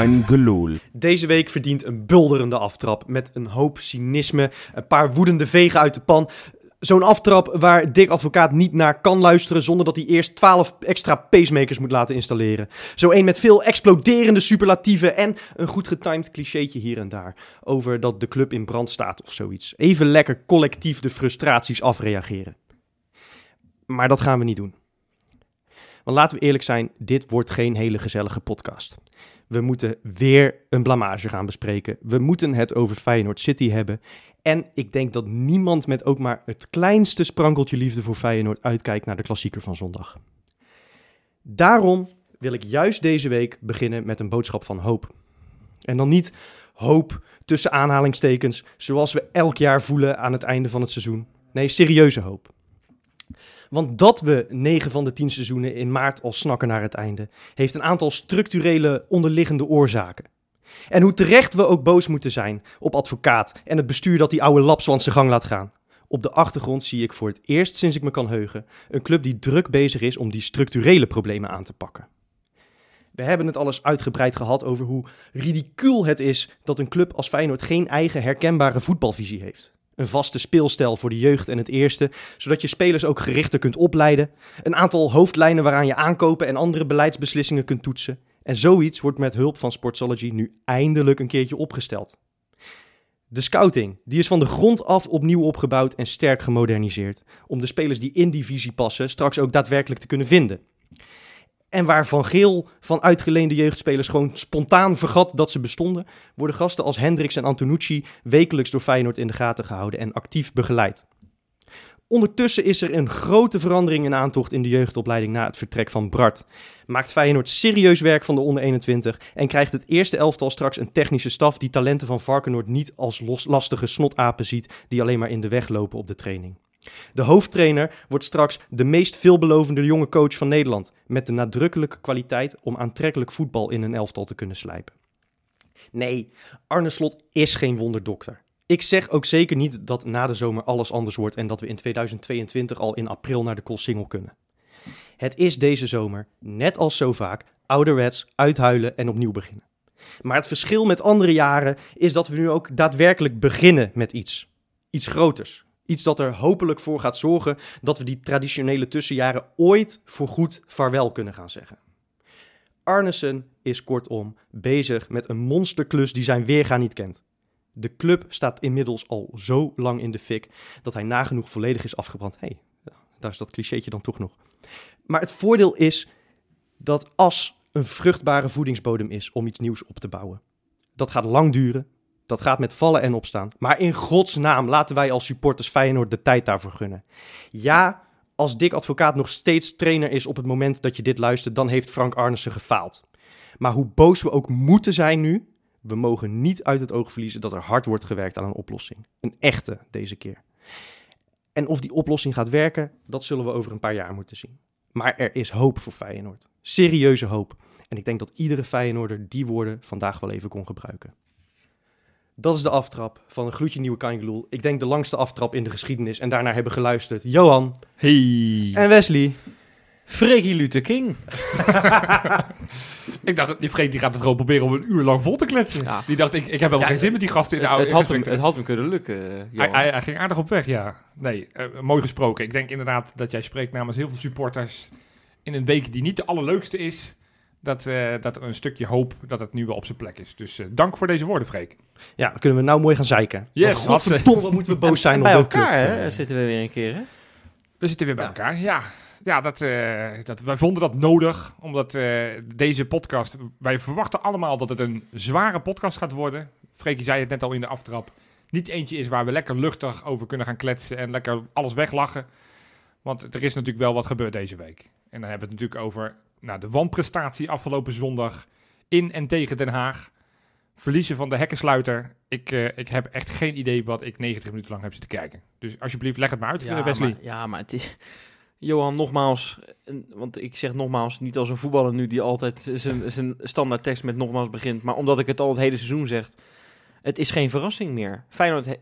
Gelul. Deze week verdient een bulderende aftrap met een hoop cynisme, een paar woedende vegen uit de pan. Zo'n aftrap waar Dick Advocaat niet naar kan luisteren zonder dat hij eerst 12 extra pacemakers moet laten installeren. Zo een met veel exploderende superlatieven en een goed getimed clichétje hier en daar over dat de club in brand staat of zoiets. Even lekker collectief de frustraties afreageren. Maar dat gaan we niet doen. Want laten we eerlijk zijn, dit wordt geen hele gezellige podcast. We moeten weer een blamage gaan bespreken. We moeten het over Feyenoord City hebben. En ik denk dat niemand met ook maar het kleinste sprankeltje liefde voor Feyenoord uitkijkt naar de klassieker van zondag. Daarom wil ik juist deze week beginnen met een boodschap van hoop. En dan niet hoop tussen aanhalingstekens, zoals we elk jaar voelen aan het einde van het seizoen. Nee, serieuze hoop. Want dat we 9 van de 10 seizoenen in maart al snakken naar het einde, heeft een aantal structurele onderliggende oorzaken. En hoe terecht we ook boos moeten zijn op advocaat en het bestuur dat die oude lapswans zijn gang laat gaan. Op de achtergrond zie ik voor het eerst sinds ik me kan heugen een club die druk bezig is om die structurele problemen aan te pakken. We hebben het alles uitgebreid gehad over hoe ridicuul het is dat een club als Feyenoord geen eigen herkenbare voetbalvisie heeft. Een vaste speelstijl voor de jeugd en het eerste, zodat je spelers ook gerichter kunt opleiden. Een aantal hoofdlijnen waaraan je aankopen en andere beleidsbeslissingen kunt toetsen. En zoiets wordt met hulp van Sportsology nu eindelijk een keertje opgesteld. De scouting, die is van de grond af opnieuw opgebouwd en sterk gemoderniseerd. Om de spelers die in die visie passen straks ook daadwerkelijk te kunnen vinden. En waar Van Geel van uitgeleende jeugdspelers gewoon spontaan vergat dat ze bestonden, worden gasten als Hendricks en Antonucci wekelijks door Feyenoord in de gaten gehouden en actief begeleid. Ondertussen is er een grote verandering in aantocht in de jeugdopleiding na het vertrek van Bart. Maakt Feyenoord serieus werk van de onder 21 en krijgt het eerste elftal straks een technische staf die talenten van Varkenoord niet als los, lastige snotapen ziet die alleen maar in de weg lopen op de training. De hoofdtrainer wordt straks de meest veelbelovende jonge coach van Nederland, met de nadrukkelijke kwaliteit om aantrekkelijk voetbal in een elftal te kunnen slijpen. Nee, Arne Slot is geen wonderdokter. Ik zeg ook zeker niet dat na de zomer alles anders wordt en dat we in 2022 al in april naar de Koolsingel kunnen. Het is deze zomer, net als zo vaak, ouderwets uithuilen en opnieuw beginnen. Maar het verschil met andere jaren is dat we nu ook daadwerkelijk beginnen met iets. Iets groters. Iets dat er hopelijk voor gaat zorgen dat we die traditionele tussenjaren ooit voorgoed vaarwel kunnen gaan zeggen. Arnesen is kortom bezig met een monsterklus die zijn weerga niet kent. De club staat inmiddels al zo lang in de fik dat hij nagenoeg volledig is afgebrand. Hey, daar is dat clichétje dan toch nog. Maar het voordeel is dat as een vruchtbare voedingsbodem is om iets nieuws op te bouwen. Dat gaat lang duren, dat gaat met vallen en opstaan. Maar in godsnaam laten wij als supporters Feyenoord de tijd daarvoor gunnen. Ja, als Dick Advocaat nog steeds trainer is op het moment dat je dit luistert, dan heeft Frank Arnissen gefaald. Maar hoe boos we ook moeten zijn nu, we mogen niet uit het oog verliezen dat er hard wordt gewerkt aan een oplossing. Een echte deze keer. En of die oplossing gaat werken, dat zullen we over een paar jaar moeten zien. Maar er is hoop voor Feyenoord. Serieuze hoop. En ik denk dat iedere Feyenoorder die woorden vandaag wel even kon gebruiken. Dat is de aftrap van een gloedje nieuwe Kangeloel. Ik denk de langste aftrap in de geschiedenis. En daarnaar hebben geluisterd Johan Hey. en Wesley. Freaky Luther King. Ik dacht, die Freek die gaat het gewoon proberen om een uur lang vol te kletsen. Ja. Die dacht, ik, ik heb helemaal Ja, geen zin met die gasten in de Het, oude het, had hem, het had hem kunnen lukken, eh, hij, Johan. hij, hij ging aardig op weg, ja. Nee, eh, mooi gesproken. Ik denk inderdaad dat jij spreekt namens heel veel supporters in een week die niet de allerleukste is. Dat, eh, dat een stukje hoop dat het nu wel op zijn plek is. Dus eh, dank voor deze woorden, Freek. Ja, dan kunnen we nou mooi gaan zeiken. Yes, wat moeten we boos zijn En op bij elkaar club. hè, zitten we weer een keer, hè? We zitten weer bij Ja. elkaar. Ja, ja dat, eh, dat, wij vonden dat nodig. Omdat deze podcast... Wij verwachten allemaal dat het een zware podcast gaat worden. Freekie zei het net al in de aftrap. Niet eentje is waar we lekker luchtig over kunnen gaan kletsen. En lekker alles weglachen. Want er is natuurlijk wel wat gebeurd deze week. En dan hebben we het natuurlijk over nou, de wanprestatie afgelopen zondag. In en tegen Den Haag. Verliezen van de hekkensluiter. Ik, eh, ik heb echt geen idee wat ik 90 minuten lang heb zitten kijken. Dus alsjeblieft, leg het maar uit, Ja, Wesley. maar, ja, maar het is... Johan, nogmaals, want ik zeg nogmaals, niet als een voetballer nu die altijd zijn, zijn standaard tekst met nogmaals begint, maar omdat ik het al het hele seizoen zeg, het is geen verrassing meer. Feyenoord, he-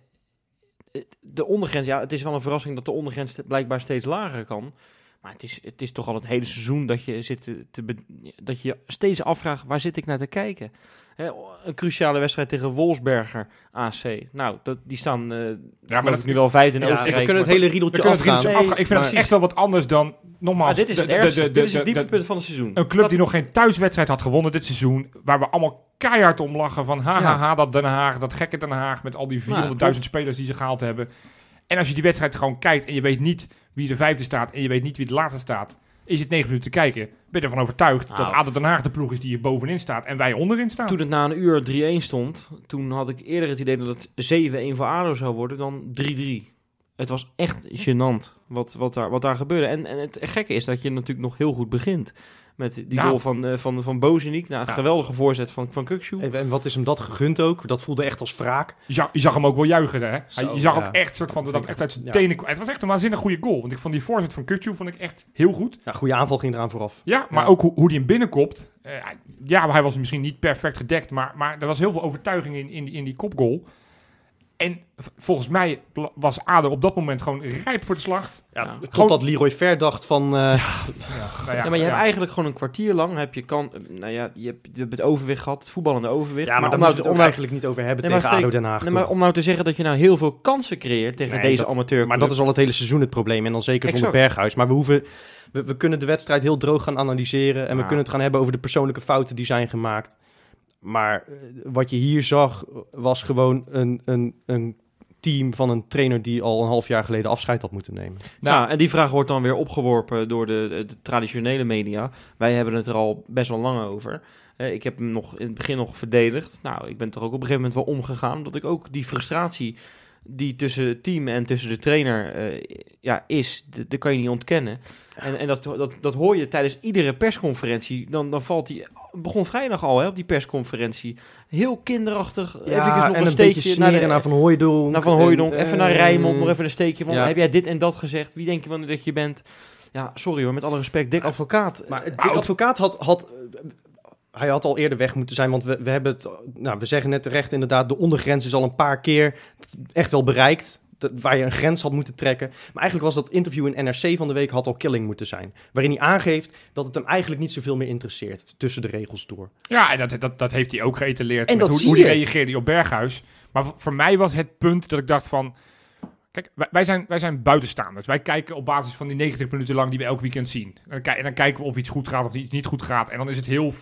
de ondergrens, ja, het is wel een verrassing dat de ondergrens blijkbaar steeds lager kan, Maar het is, het is toch al het hele seizoen dat je, zit te, dat je steeds afvraagt, waar zit ik naar te kijken? Hè, een cruciale wedstrijd tegen Wolfsberger AC. Nou, dat, die staan uh, Ja, maar dat, nu wel vijfde in Ja, Oostenrijk. we kunnen het hele riedeltje afgaan. Ik vind het echt wel wat anders dan, nogmaals... Maar dit is de- het ergste. dit is het dieptepunt van het seizoen. Een club Dat- die nog geen thuiswedstrijd had gewonnen dit seizoen. Waar we allemaal keihard om lachen van ha, ha, Ja. dat Den Haag, dat gekke Den Haag met al die 400.000 klopt. spelers die ze gehaald hebben. En als je die wedstrijd gewoon kijkt en je weet niet wie de vijfde staat en je weet niet wie de laatste staat. Is het negen minuten te kijken, ben je ervan overtuigd Nou. dat ADO Den Haag de ploeg is die hier bovenin staat en wij onderin staan. Toen het na een uur 3-1 stond, toen had ik eerder het idee dat het 7-1 voor ADO zou worden dan 3-3. Het was echt gênant wat, wat, daar, wat daar gebeurde. En, en het gekke is dat je natuurlijk nog heel goed begint. Met die goal van, eh van, van Bozeniek. Nou, een Ja. geweldige voorzet van, van Kukshoe. En wat is hem dat gegund ook? Dat voelde echt als wraak. Je zag, je zag hem ook wel juichen, hè? Zo, je zag ja. ook echt soort van dat dat echt uit zijn Ja. tenen kwam. Het was echt een waanzinnig goede goal. Want ik vond die voorzet van Kutju vond ik echt heel goed. Ja, goede aanval ging eraan vooraf. Ja, maar Ja. ook hoe, hoe die hem binnenkopt. Eh, ja, maar hij was misschien niet perfect gedekt, maar, maar er was heel veel overtuiging in, in, die- in die kopgoal. En volgens mij was ADO op dat moment gewoon rijp voor de slacht. Ja, Ja. Totdat Leroy Ver dacht van... eh, Nou Ja, maar je hebt eigenlijk gewoon een kwartier lang heb je kan, nou ja, je hebt, je hebt het overwicht gehad, het voetballende overwicht. ja, maar, daar om moeten nou, we het nou, eigenlijk niet over hebben Nee, maar tegen ADO Den Haag. nee, maar om nou te zeggen dat je nou heel veel kansen creëert tegen Nee, deze dat- amateur. Maar dat is al het hele seizoen het probleem. En dan zeker zonder Exact. Berghuis. Maar we hoeven... We, we kunnen de wedstrijd heel droog gaan analyseren. En we Ja. kunnen het gaan hebben over de persoonlijke fouten die zijn gemaakt. Maar eh, wat je hier zag, was gewoon een, een, een team van een trainer die al een half jaar geleden afscheid had moeten nemen. Nou, en die vraag wordt dan weer opgeworpen door de, de traditionele media. Wij hebben het er al best wel lang over. Eh, ik heb hem nog in het begin nog verdedigd. Nou, ik ben toch ook op een gegeven moment wel omgegaan. Omdat ik ook die frustratie die tussen het team en tussen de trainer eh, ja, is, dat kan je niet ontkennen. En, en dat, dat, dat hoor je tijdens iedere persconferentie. Dan, dan valt hij. Begon vrijdag al hè, op die persconferentie. Heel kinderachtig. even nog en een een steekje naar, de- naar Van Hooijdonk. naar Van Hooijdonk, En, even naar eh, Rijnmond, nog even een steekje van, ja. heb jij dit en dat gezegd? Wie denk je wel dat je bent? Ja, sorry hoor, met alle respect, Dick Advocaat. Maar Dick Maar ook- Advocaat had, had... eh, Hij had al eerder weg moeten zijn, want we, we hebben het... Nou, we zeggen net terecht inderdaad, de ondergrens is al een paar keer echt wel bereikt. Waar je een grens had moeten trekken. Maar eigenlijk was dat interview in NRC van de week had al killing moeten zijn. Waarin hij aangeeft dat het hem eigenlijk niet zoveel meer interesseert tussen de regels door. ja, en dat, dat, dat heeft hij ook geëtaleerd. En met hoe, hoe je. reageerde op Berghuis. Maar voor mij was het punt dat ik dacht van... Kijk, wij, zijn, wij zijn buitenstaanders. Wij kijken op basis van die 90 minuten lang die we elk weekend zien. En dan, ki- en dan kijken we of iets goed gaat of iets niet goed gaat. En dan is het heel,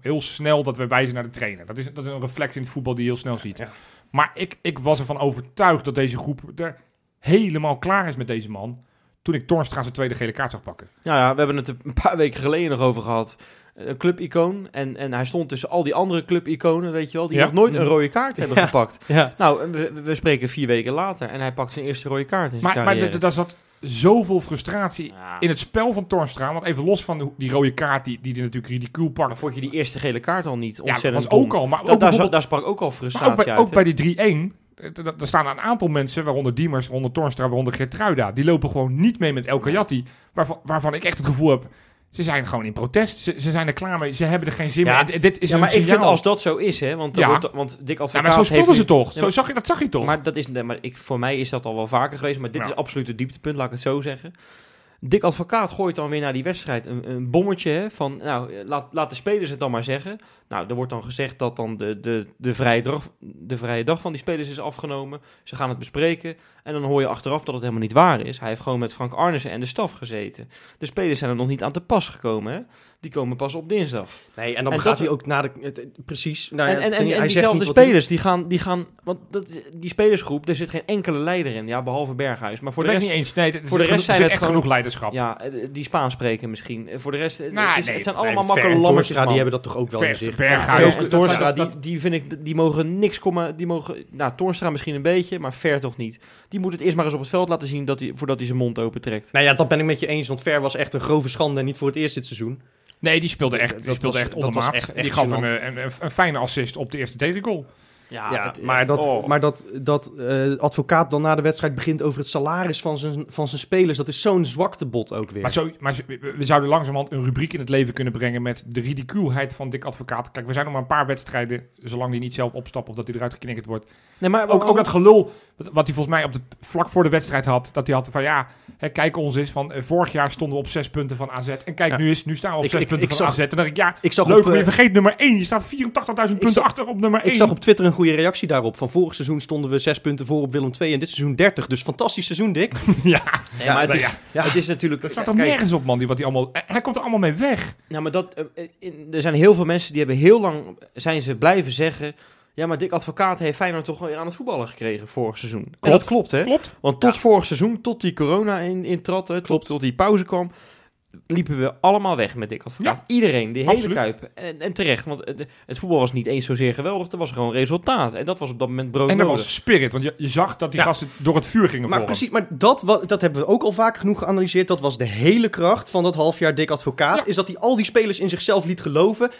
heel snel dat we wijzen naar de trainer. Dat is, dat is een reflex in het voetbal die je heel snel ziet. Ja. Maar ik, ik was ervan overtuigd dat deze groep er helemaal klaar is met deze man. Toen ik Tornstra zijn tweede gele kaart zag pakken. Nou ja, we hebben het een paar weken geleden nog over gehad. Een clubicoon. En, en hij stond tussen al die andere clubiconen, weet je wel, die Ja. nog nooit een rode kaart hebben Ja. gepakt. Ja, Nou, we, we spreken vier weken later en hij pakt zijn eerste rode kaart in zijn Maar, maar carrière. d- daar zat zoveel frustratie Ja. in het spel van Tornstra. Want even los van de- die rode kaart die, die er natuurlijk ridicuul Maar pakt. vond je die eerste gele kaart al niet Ja, dat ontzettend was ook dom? al. Maar Da- daar, sprak ook al frustratie ook bij, uit. ook bij die 3-1. eh, d- d- Er staan een aantal mensen, waaronder Diemers, waaronder Tornstra, waaronder Gertruida. Die lopen gewoon niet mee met El Kayati. Waarvan, waarvan ik echt het gevoel heb, ze zijn gewoon in protest. Ze, ze zijn er klaar mee. Ze hebben er geen zin Ja. meer. Dit is ja, een maar ik vind signaal. als dat zo is, hè, want, Ja. wordt, want Dick Ja, Advocaat maar zo speelden ze toch? Ja, Zo zag je, dat zag je toch? Maar, dat is, maar ik, voor mij is dat al wel vaker geweest, maar dit Ja. is absoluut het dieptepunt, laat ik het zo zeggen. Dick Advocaat gooit dan weer naar die wedstrijd een, een bommetje van, nou, laat, laat de spelers het dan maar zeggen. Nou, er wordt dan gezegd dat dan de, de, de, vrije dag, de vrije dag van die spelers is afgenomen. Ze gaan het bespreken en dan hoor je achteraf dat het helemaal niet waar is. Hij heeft gewoon met Frank Arnissen en de staf gezeten. De spelers zijn er nog niet aan te pas gekomen, hè. Die komen pas op dinsdag. nee, en dan En gaat dat- hij ook naar de... het- precies. Nou ja, en en, en, hij en zegt diezelfde niet wat hij- spelers, die gaan, die gaan... Want dat, die spelersgroep, er zit geen enkele leider in. Ja, behalve Berghuis. Maar voor de ben ik rest... niet eens. Nee, voor de rest genoeg- zijn er het echt gewoon- genoeg leiderschap. Ja, eh, die Spaans spreken misschien. Eh, Voor de rest, eh, Nou, het, is- nee, het zijn allemaal makkelijke lammetjes. Toornstra, die hebben dat toch ook wel Ver- in zich. Berghuis. Ja, Toornstra, die, die vind ik, die mogen niks komen. Die mogen, nou, Toornstra misschien een beetje, maar Ver toch niet. Die moet het eerst maar eens op het veld laten zien dat hij, voordat hij zijn mond open trekt. Nou ja, dat ben ik met je eens, want Ver was echt een grove schande en niet voor het eerst dit seizoen. Nee, die speelde echt, die Dat speelde was- echt echt- echt die gaf gênant. een, een, een, een fijne assist op de eerste tegengoal. Ja, het- maar dat, oh. maar dat, dat eh, advocaat dan na de wedstrijd begint over het salaris van zijn, van zijn spelers, dat is zo'n zwaktebod ook weer. Maar, zo, maar we zouden langzamerhand een rubriek in het leven kunnen brengen met de ridicuulheid van Dick Advocaat. Kijk, we zijn nog maar een paar wedstrijden, zolang hij niet zelf opstapt of dat hij eruit geknikkerd wordt. Nee, maar Ook, ook dat gelul, wat, wat hij volgens mij op de, vlak voor de wedstrijd had, dat hij had van ja, Hè, kijk ons eens van, eh, vorig jaar stonden we op zes punten van AZ. En kijk, Ja. nu, is, nu staan we op Ik- zes ik- punten ik van zag- AZ. En dan denk ik, ja, Ik zag leuk, op, maar je eh, vergeet nummer 1. Je staat 84.000 punten zag- achter op nummer 1. Ik zag op Twitter een goede reactie daarop. Van vorig seizoen stonden we zes punten voor op Willem II en dit seizoen 30. Dus fantastisch seizoen, Dick. ja, Nee, Ja, maar het is, ja. Ja. het is natuurlijk... dat staat er nergens op, man. Die, wat die allemaal, hij komt er allemaal mee weg. Nou, maar dat, eh, er zijn heel veel mensen die hebben heel lang zijn ze blijven zeggen. Ja, maar Dick Advocaat heeft Feyenoord toch weer aan het voetballen gekregen vorig seizoen. En dat klopt, hè? Klopt. Want tot vorig seizoen, tot die corona in, hè, tot, tot die pauze kwam, liepen we allemaal weg met Dick Advocaat. Iedereen, die hele absoluut. kuip. En, en terecht, want het, het voetbal was niet eens zozeer geweldig, er was gewoon resultaat. En dat was op dat moment brood En er was spirit, want je, je zag dat die Ja. gasten door het vuur gingen Maar voor precies, maar dat, wa- dat hebben we ook al vaak genoeg geanalyseerd. Dat was de hele kracht van dat halfjaar Dick Advocaat. Ja. Is dat hij al die spelers in zichzelf liet geloven.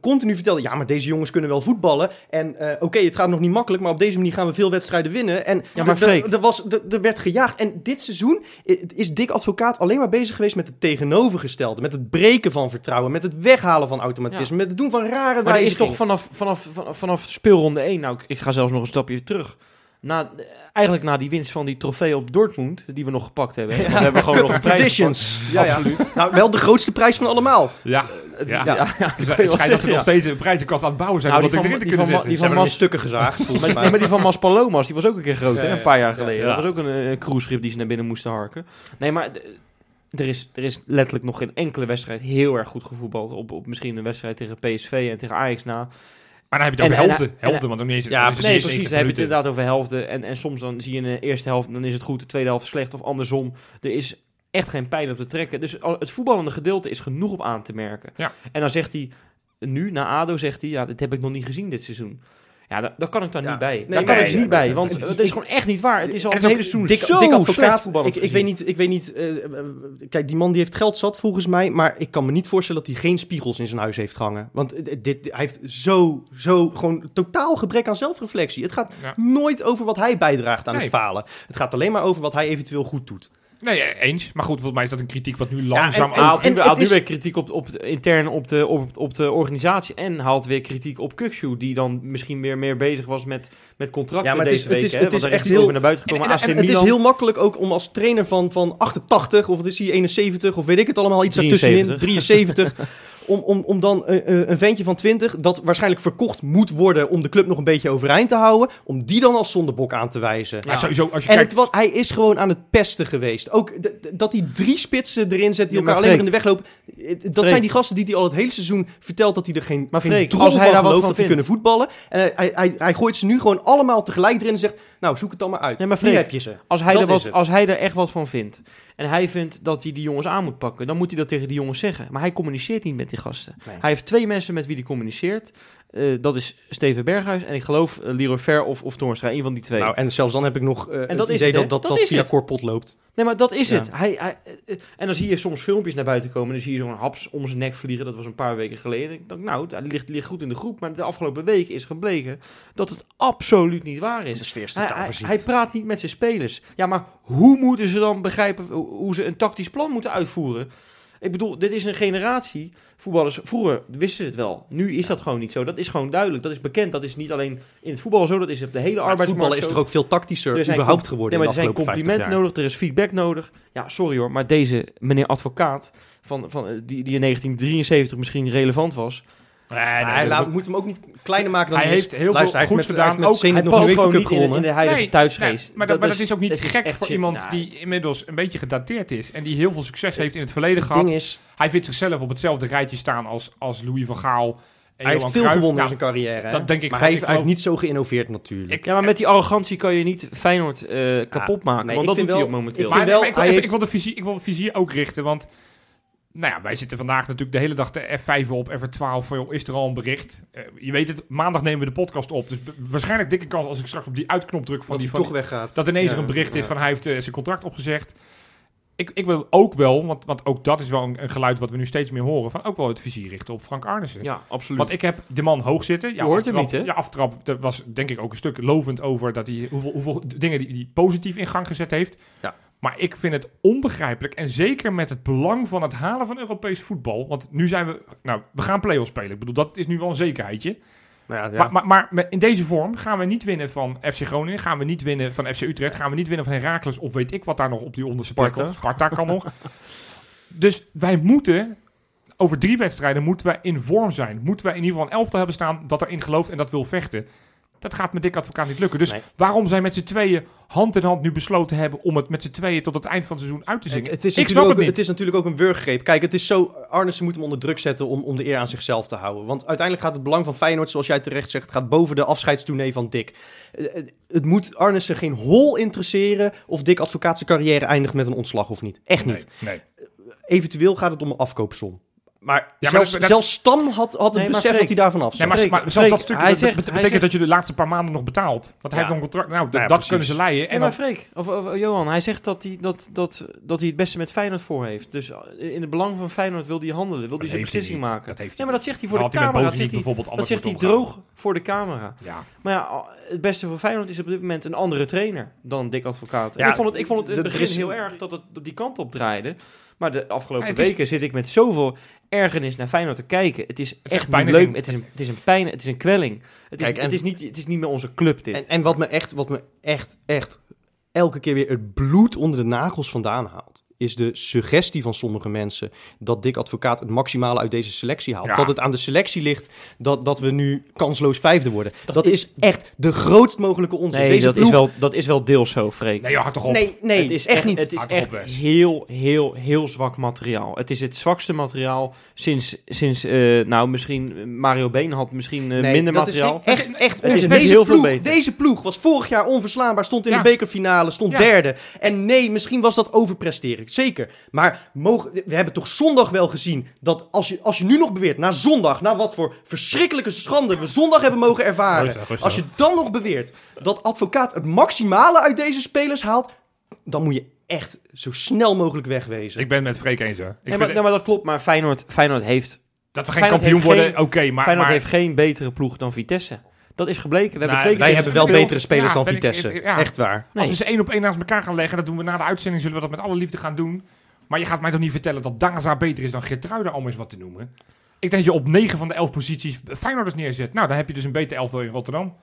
Continu vertelde, ja, maar deze jongens kunnen wel voetballen. En eh, oké, het gaat nog niet makkelijk, maar op deze manier gaan we veel wedstrijden winnen. En Ja, maar er- er- er er er werd gejaagd. En dit seizoen i- is Dick Advocaat alleen maar bezig geweest met het tegenovergestelde. Met het breken van vertrouwen, met het weghalen van automatisme, met het doen van rare Maar er is toch vanaf, vanaf, vanaf, vanaf speelronde 1, nou ik, ik ga zelfs nog een stapje terug. Na, eigenlijk na die winst van die trofee op Dortmund, die we nog gepakt hebben. hè. Want we hebben gewoon nog een Traditions. Ja, ja. Absoluut. Nou, wel de grootste prijs van allemaal. Ja, Het- Ja. ja, ja, het schijnt dat ze nog ja. steeds een prijzenkast aan het bouwen zijn Nou, die van- erin te die kunnen van- zetten. die van hebben Mas- stukken gezaagd, volgens Maar, mij. maar die van Maspalomas, die was ook een keer groot, Ja, hè? ja, Een paar jaar ja, geleden. ja. Dat was ook een, eh, cruiseschip die ze naar binnen moesten harken. Nee, maar er is, er is letterlijk nog geen enkele wedstrijd heel erg goed gevoetbald. Op, op misschien een wedstrijd tegen PSV en tegen Ajax na. Maar dan heb je het over en- helften. en- helften, want dan is het, Ja, is Nee, precies. 90 Dan heb je het inderdaad over helften. En, en soms dan zie je in de eerste helft, dan is het goed. De tweede helft slecht of andersom. Er is echt geen pijn op te trekken. Dus het voetballende gedeelte is genoeg op aan te merken. Ja. En dan zegt hij, nu na ADO zegt hij, ja, dit heb ik nog niet gezien dit seizoen. Ja, daar, daar kan ik dan Ja. niet bij. Nee, daar kan nee, ik nee, niet bij, want het is gewoon echt niet waar. Het is al is hele seizoen dik, zo dik advocaat. Ik, ik weet niet, ik weet niet eh, eh, kijk, die man die heeft geld zat volgens mij, maar ik kan me niet voorstellen dat hij geen spiegels in zijn huis heeft hangen. Want eh, dit, hij heeft zo, zo gewoon totaal gebrek aan zelfreflectie. Het gaat Ja. nooit over wat hij bijdraagt aan het falen. Het gaat alleen maar over wat hij eventueel goed doet. Nee, eh, eens. Maar goed, volgens mij is dat een kritiek wat nu langzaam... en- Hij haalt nu, en haalt het nu is- weer kritiek op, op, intern op de, op, op de organisatie. En haalt weer kritiek op Kukshu. Die dan misschien weer meer bezig was met, met contracten Ja, maar het is- deze week. het is- hè, het is er echt heel- naar buiten gekomen. En, AC en het is heel makkelijk ook om als trainer van, van 88 of wat is hij, 71 of weet ik het allemaal, iets daartussenin, 73, om, om, om dan eh, eh, een ventje van 20 dat waarschijnlijk verkocht moet worden om de club nog een beetje overeind te houden, om die dan als zondebok aan te wijzen. Ja, sowieso, als je En kijkt... het was, hij is gewoon aan het pesten geweest. Ook dat hij drie spitsen erin zet die Ja, elkaar alleen maar in de weg lopen. Eh, Dat Freek. zijn die gasten die hij al het hele seizoen vertelt dat hij er geen, Maar geen Freek, drol als hij van daar wat gelooft van dat hij vindt. kunnen voetballen. En hij, hij, hij gooit ze nu gewoon allemaal tegelijk erin en zegt, nou zoek het dan maar uit. Nee, maar Freek, heb je ze. Als hij, Dat er wat, als hij er echt wat van vindt. En hij vindt dat hij die jongens aan moet pakken. Dan moet hij dat tegen die jongens zeggen. Maar hij communiceert niet met die gasten. Nee. Hij heeft twee mensen met wie hij communiceert. Eh, dat is Steven Berghuis. En ik geloof uh, Leroy Ver of, of Toornstra. Een van die twee. Nou, en zelfs dan heb ik nog eh, dat het idee het, dat dat, Dat dat, via het. Loopt. Nee, maar dat is Ja. het. Hij, hij, en dan zie je soms filmpjes naar buiten komen. En dan zie je zo'n haps om zijn nek vliegen. Dat was een paar weken geleden. Ik dacht, nou, hij ligt, ligt goed in de groep. Maar de afgelopen weken is gebleken dat het absoluut niet waar is. De sfeer is Hij, hij, praat niet met zijn spelers. Ja, maar hoe moeten ze dan begrijpen hoe ze een tactisch plan moeten uitvoeren? Ik bedoel, dit is een generatie. Voetballers, vroeger wisten ze het wel. Nu is dat gewoon niet zo. Dat is gewoon duidelijk. Dat is bekend. Dat is niet alleen in het voetbal zo. Dat is op de hele Maar arbeidsmarkt voetballen is toch ook veel tactischer Er zijn überhaupt geworden Nee, maar er zijn afgelopen 50 complimenten nodig. Er is feedback nodig. Ja, sorry hoor. Maar deze meneer advocaat, van, van, eh, die, die in 1973 misschien relevant was. Nee, hij laat, moet hem ook niet kleiner maken dan Hij hij heeft heel Luister, veel hij heeft met, gedaan. Hij heeft Ook- met Hij nog past UEFA gewoon niet in, de- in gewonnen. de Nee, thuisgeest. nee, maar dat, maar dat is- ook niet gek voor shit. iemand Nou, die inmiddels een beetje gedateerd is. En die heel veel succes heeft in het verleden Het gehad. ding is, Hij vindt zichzelf op hetzelfde rijtje staan als, als Louis van Gaal. En hij heeft Johan veel Cruijff. gewonnen in Nou, zijn carrière. hè? dat denk ik maar van- hij, ik heeft, hij heeft geloof- niet zo geïnnoveerd natuurlijk. Ik- Ja, maar met die arrogantie kan je niet Feyenoord eh, kapot maken. nee, want ik dat vind doet hij op momenteel. ik Maar, vind wel, maar ik, wil, hij even- heeft- ik, wil de visie, ik wil de vizier ook richten, want nou ja, wij zitten vandaag natuurlijk de hele dag de F5 op, F12, van, joh, is er al een bericht? Eh, je weet het, maandag nemen we de podcast op, dus waarschijnlijk dikke kans als ik straks op die uitknop druk van dat die van toch weggaat. dat ineens Ja, er een bericht is van hij heeft eh, zijn contract opgezegd. Ik, ik wil ook wel, want, want ook dat is wel een, een geluid wat we nu steeds meer horen, van ook wel het vizier richten op Frank Arnissen. Ja, absoluut. Want ik heb de man hoog zitten. Ja, Je hoort hem aftrap, niet, hè? Ja, aftrap. Dat was denk ik ook een stuk lovend over dat hij, hoeveel, hoeveel dingen die hij positief in gang gezet heeft. Ja. Maar ik vind het onbegrijpelijk. En zeker met het belang van het halen van Europees voetbal. Want nu zijn we. Nou, we gaan play-offs spelen. Ik bedoel, dat is nu wel een zekerheidje. Nou ja, ja. Maar, maar, maar in deze vorm gaan we niet winnen van FC Groningen, gaan we niet winnen van FC Utrecht, gaan we niet winnen van Heracles of weet ik wat daar nog op die onderste plek komt. Sparta kan nog. Dus wij moeten, over drie wedstrijden moeten wij in vorm zijn. Moeten wij in ieder geval een elftal hebben staan dat erin gelooft en dat wil vechten. Dat gaat met Dick Advocaat niet lukken. Dus Nee. waarom zij met z'n tweeën hand in hand nu besloten hebben om het met z'n tweeën tot het eind van het seizoen uit te zingen? Het, het is ik snap natuurlijk het ook, niet. het is natuurlijk ook een wurggreep. Kijk, het is zo... Arnissen moet hem onder druk zetten om, om de eer aan zichzelf te houden. Want uiteindelijk gaat het belang van Feyenoord, zoals jij terecht zegt, gaat boven de afscheidstournee van Dick. Eh, Het, het moet Arnissen geen hol interesseren of Dick Advocaat zijn carrière eindigt met een ontslag of niet. Echt niet. Nee, nee. Eventueel gaat het om een afkoopsom. Maar, maar zelfs, dat- dat- zelfs Stam had, had het Nee, besef Freek- dat hij daarvan af Nee, zat. maar, Freek, maar zelfs Freek, dat stukje hij zegt- hij betekent zegt- dat je de laatste paar maanden nog betaalt. Want hij Ja. heeft nog een contract. Nou, dat, ja, dat precies. kunnen ze leiden. En En maar dan, Freek, of, of Johan, hij zegt dat hij, dat, dat, dat hij het beste met Feyenoord voor heeft. Dus in het belang van Feyenoord wil hij handelen, wil hij zijn beslissing maken. Dat heeft ja, hij maar dat zegt hij voor de camera. Dat zegt hij, bijvoorbeeld dat zegt hij droog voor de camera. Ja. Maar ja, het beste voor Feyenoord is op dit moment een andere trainer dan Dick Advocaat. Ja, ik vond het, ik vond het in het begin heel erg dat het die kant op draaide. Maar de afgelopen Ja, het is- weken zit ik met zoveel ergernis naar Feyenoord te kijken. Het is echt echt niet pijniging. leuk. Het is, een, het is een pijn, het is een kwelling. Het is, en- het is, niet, het is niet meer onze club dit. En, en wat me echt, wat me echt, echt elke keer weer het bloed onder de nagels vandaan haalt, is de suggestie van sommige mensen dat Dick Advocaat het maximale uit deze selectie haalt. Ja. Dat het aan de selectie ligt dat, dat we nu kansloos vijfde worden. Dat, is- is echt de grootst mogelijke onzin. nee, deze dat, ploeg- is wel, dat is wel deels zo, Freek. Nee, hard toch op. Nee, nee, het is echt, niet. Het is op, echt heel, heel, heel zwak materiaal. Het is het zwakste materiaal sinds, sinds eh, nou, misschien Mario Been had misschien eh, Nee, minder dat materiaal. Is echt, echt Het is heel veel ploeg, beter. Deze ploeg was vorig jaar onverslaanbaar, stond in Ja. de bekerfinale, stond Ja. derde. En nee, misschien was dat overpresteren, zeker. Maar mogen, we hebben toch zondag wel gezien dat als je, als je nu nog beweert, na zondag, na wat voor verschrikkelijke schande we zondag hebben mogen ervaren. Rustig, rustig. Als je dan nog beweert dat advocaat het maximale uit deze spelers haalt, dan moet je echt zo snel mogelijk wegwezen. Ik ben het met Freek eens hoor. Ik Nee, vind maar, nee, maar dat klopt. Maar Feyenoord, Feyenoord, heeft, dat we geen Feyenoord kampioen worden, oké. maar Feyenoord maar, heeft geen betere ploeg dan Vitesse. Dat is gebleken. We hebben Nou, twee keer Wij hebben wel gespeeld. betere spelers Ja, dan ik- Vitesse. ja. Echt waar. Nee. Als we ze één op één naast elkaar gaan leggen, dat doen we na de uitzending, zullen we dat met alle liefde gaan doen. Maar je gaat mij toch niet vertellen dat Daza beter is dan Geertruida, om eens wat te noemen. Ik denk dat je op 9 van de 11 posities Feyenoorders neerzet. Nou, dan heb je dus een beter elftal in Rotterdam.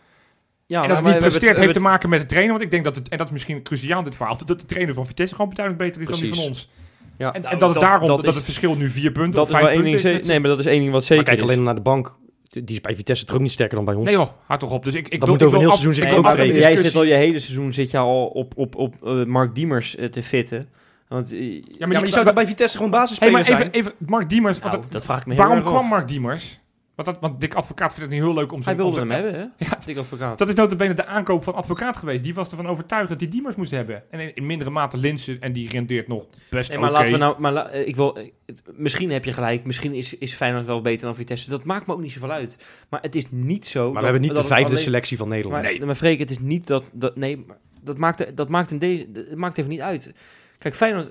Ja, en dat maar het niet presteert we heeft te maken met de trainer. Want ik denk dat het, en dat is misschien cruciaal in dit verhaal, dat de trainer van Vitesse gewoon beduidend beter is dan die van ons. Ja. En, Nou, en dat het dat- daarom, dat dat, is- het verschil nu vier punten Dat of is wel één ding. punten is. zeker- Nee, maar dat is één ding wat Maar zeker kijk is. alleen naar de bank. Die is bij Vitesse toch ook niet sterker dan bij ons. Nee joh, houd toch op. Dus ik, ik Dat wil, moet ik over een heel af- seizoen maar de opbreken. jij zit al je hele seizoen zit je al op, op, op eh, Mark Diemers eh, te fitten. Want, eh, Ja, Ja, maar je zou bij Vitesse gewoon Hey, basisspeler maar zijn? even, even Mark Diemers. want nou, dat- dat vraag ik me heel waarom kwam af. Mark Diemers? Want, dat, want Dick Advocaat vindt het niet heel leuk om Hij zijn... wilde om hem hebben, hè? Ja. Dik advocaat. Dat is notabene de aankoop van advocaat geweest. Die was ervan overtuigd dat hij Diemers moest hebben. En in, in mindere mate Linsen. En die rendeert nog best Nee, maar laten we nou, maar la- eh, ik wil, het- misschien heb je gelijk, misschien is, is Feyenoord wel beter dan Vitesse. Dat maakt me ook niet zoveel uit. Maar het is niet zo. maar dat- we hebben niet dat de vijfde alleen- selectie van Nederland. Maar, Nee. maar Freek, het is niet dat, dat nee, maar dat maakt, dat maakt in deze, het maakt even niet uit. Kijk, Feyenoord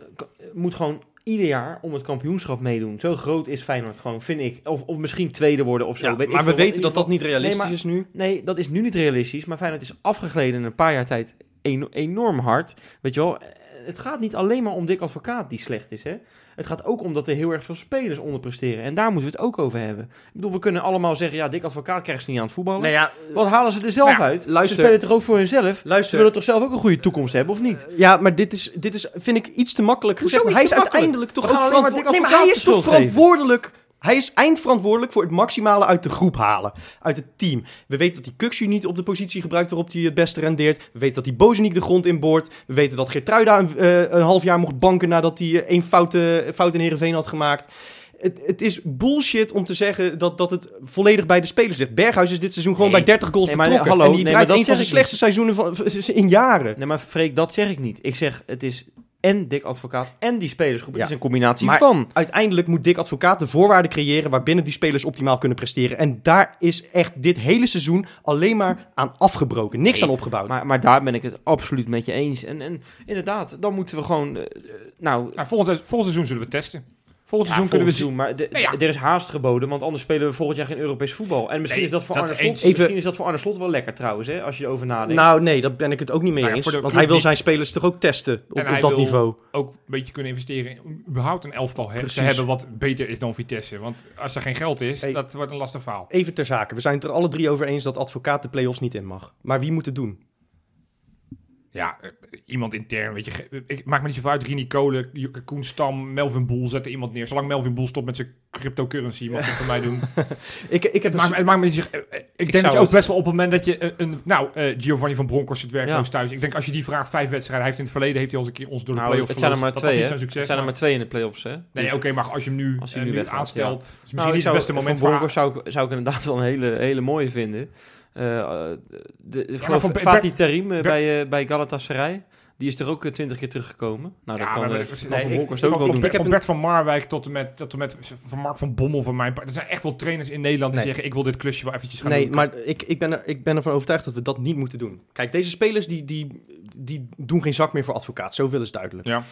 moet gewoon ieder jaar om het kampioenschap meedoen. Zo groot is Feyenoord gewoon, vind ik. Of, of misschien tweede worden of zo. Ja, weet ik maar we weten dat dat niet realistisch Nee, maar- is nu. Nee, dat is nu niet realistisch. Maar Feyenoord is afgegleden in een paar jaar tijd eno- enorm hard. Weet je wel, eh, het gaat niet alleen maar om Dick Advocaat die slecht is. Hè? Het gaat ook om dat er heel erg veel spelers onderpresteren. En daar moeten we het ook over hebben. Ik bedoel, we kunnen allemaal zeggen, ja, Dick Advocaat krijgt ze niet aan het voetballen. Nou ja, Wat halen ze er zelf ja, uit? luister. Ze spelen toch ook voor hunzelf? Ze luister. willen toch zelf ook een goede toekomst hebben, of niet? Ja, maar dit is, dit is, vind ik, iets te makkelijk gezegd. Hij is uiteindelijk toch ook verantwoordelijk. Nee, maar hij is toch verantwoordelijk. Hij is eindverantwoordelijk voor het maximale uit de groep halen. Uit het team. We weten dat hij Kuxu niet op de positie gebruikt waarop hij het beste rendeert. We weten dat hij Bozeniek de grond inboort. We weten dat Geertruida een, eh, een half jaar mocht banken nadat hij eh, één foute, fout in Heerenveen had gemaakt. Het, het is bullshit om te zeggen dat, dat het volledig bij de spelers ligt. Berghuis is dit seizoen gewoon Nee. bij 30 goals Nee, maar betrokken. hallo, en die nee, maar draait dat een van ik slechtste seizoenen van, in jaren. Nee, maar Freek, dat zeg ik niet. Ik zeg, het is en Dick Advocaat en die spelersgroep. Het Ja. is een combinatie Maar- van. uiteindelijk moet Dick Advocaat de voorwaarden creëren waarbinnen die spelers optimaal kunnen presteren. En daar is echt dit hele seizoen alleen maar aan afgebroken. Niks Nee, aan opgebouwd. Maar, maar daar ben ik het absoluut met je eens. En, en inderdaad, dan moeten we gewoon... eh, eh, nou, Nou, volgend, volgend seizoen zullen we testen. Volgend Ja, seizoen kunnen we doen, maar de- Nee, ja. er is haast geboden, want anders spelen we volgend jaar geen Europees voetbal. En misschien, Nee, is, dat voor dat Arne. Slot, Even- misschien is dat voor Arne Slot wel lekker trouwens, hè, als je erover nadenkt. Nou, nee, daar ben ik het ook niet mee Nou ja, eens. Want hij wil niet. zijn spelers toch ook testen op, dat niveau. Ook een beetje kunnen investeren in überhaupt een elftal hè, te hebben wat beter is dan Vitesse. Want als er geen geld is, Hey. dat wordt een lastig verhaal. Even ter zake. We zijn het er alle drie over eens dat advocaat de play-offs niet in mag. Maar wie moet het doen? Ja, eh, iemand intern, weet je. Ik maak me niet zoveel uit. Rini Kolen, Koen Stam, Melvin Boel, zet er iemand neer. Zolang Melvin Boel stopt met zijn cryptocurrency, mag het voor mij doen. Ik, ik heb Het een- maakt, het maakt me niet zo- eh, eh, Ik, denk zou dat je ook het- best wel op het moment dat je een... een- nou, eh, Giovanni van Bronckhorst zit werkloos Ja. thuis. Ik denk als je die vraagt, vijf wedstrijden. Hij heeft in het verleden heeft hij al eens een keer ons door de Nou, play-offs het zijn er maar twee, hè? Het zijn er maar- twee in de play-offs, hè? Nee, Dus- oké, maar als je hem nu, Als hij eh, nu nu weggaat, aanstelt... is misschien Nou, ik niet zou, het beste moment van voor... Bronckhorst zou, ik- zou ik inderdaad wel een hele, hele mooie vinden. Eh, de, de, van Ber- Fatih Terim eh, bij, eh, bij Galatasaray, die is er ook twintig keer teruggekomen. Nou, dat Ja, kan, kan nee, Van ik- Bronckhorst Van, ook wel van, doen. Bert, heb van een- Bert van Marwijk tot en met, tot en met van Mark van Bommel van mijn part. Er zijn echt wel trainers in Nederland die Nee. zeggen... ik wil dit klusje wel eventjes gaan Nee, doen. maar ik, ik, ben er, ik ben ervan overtuigd dat we dat niet moeten doen. Kijk, deze spelers die, die, die doen geen zak meer voor advocaat. Zoveel is duidelijk. Ja.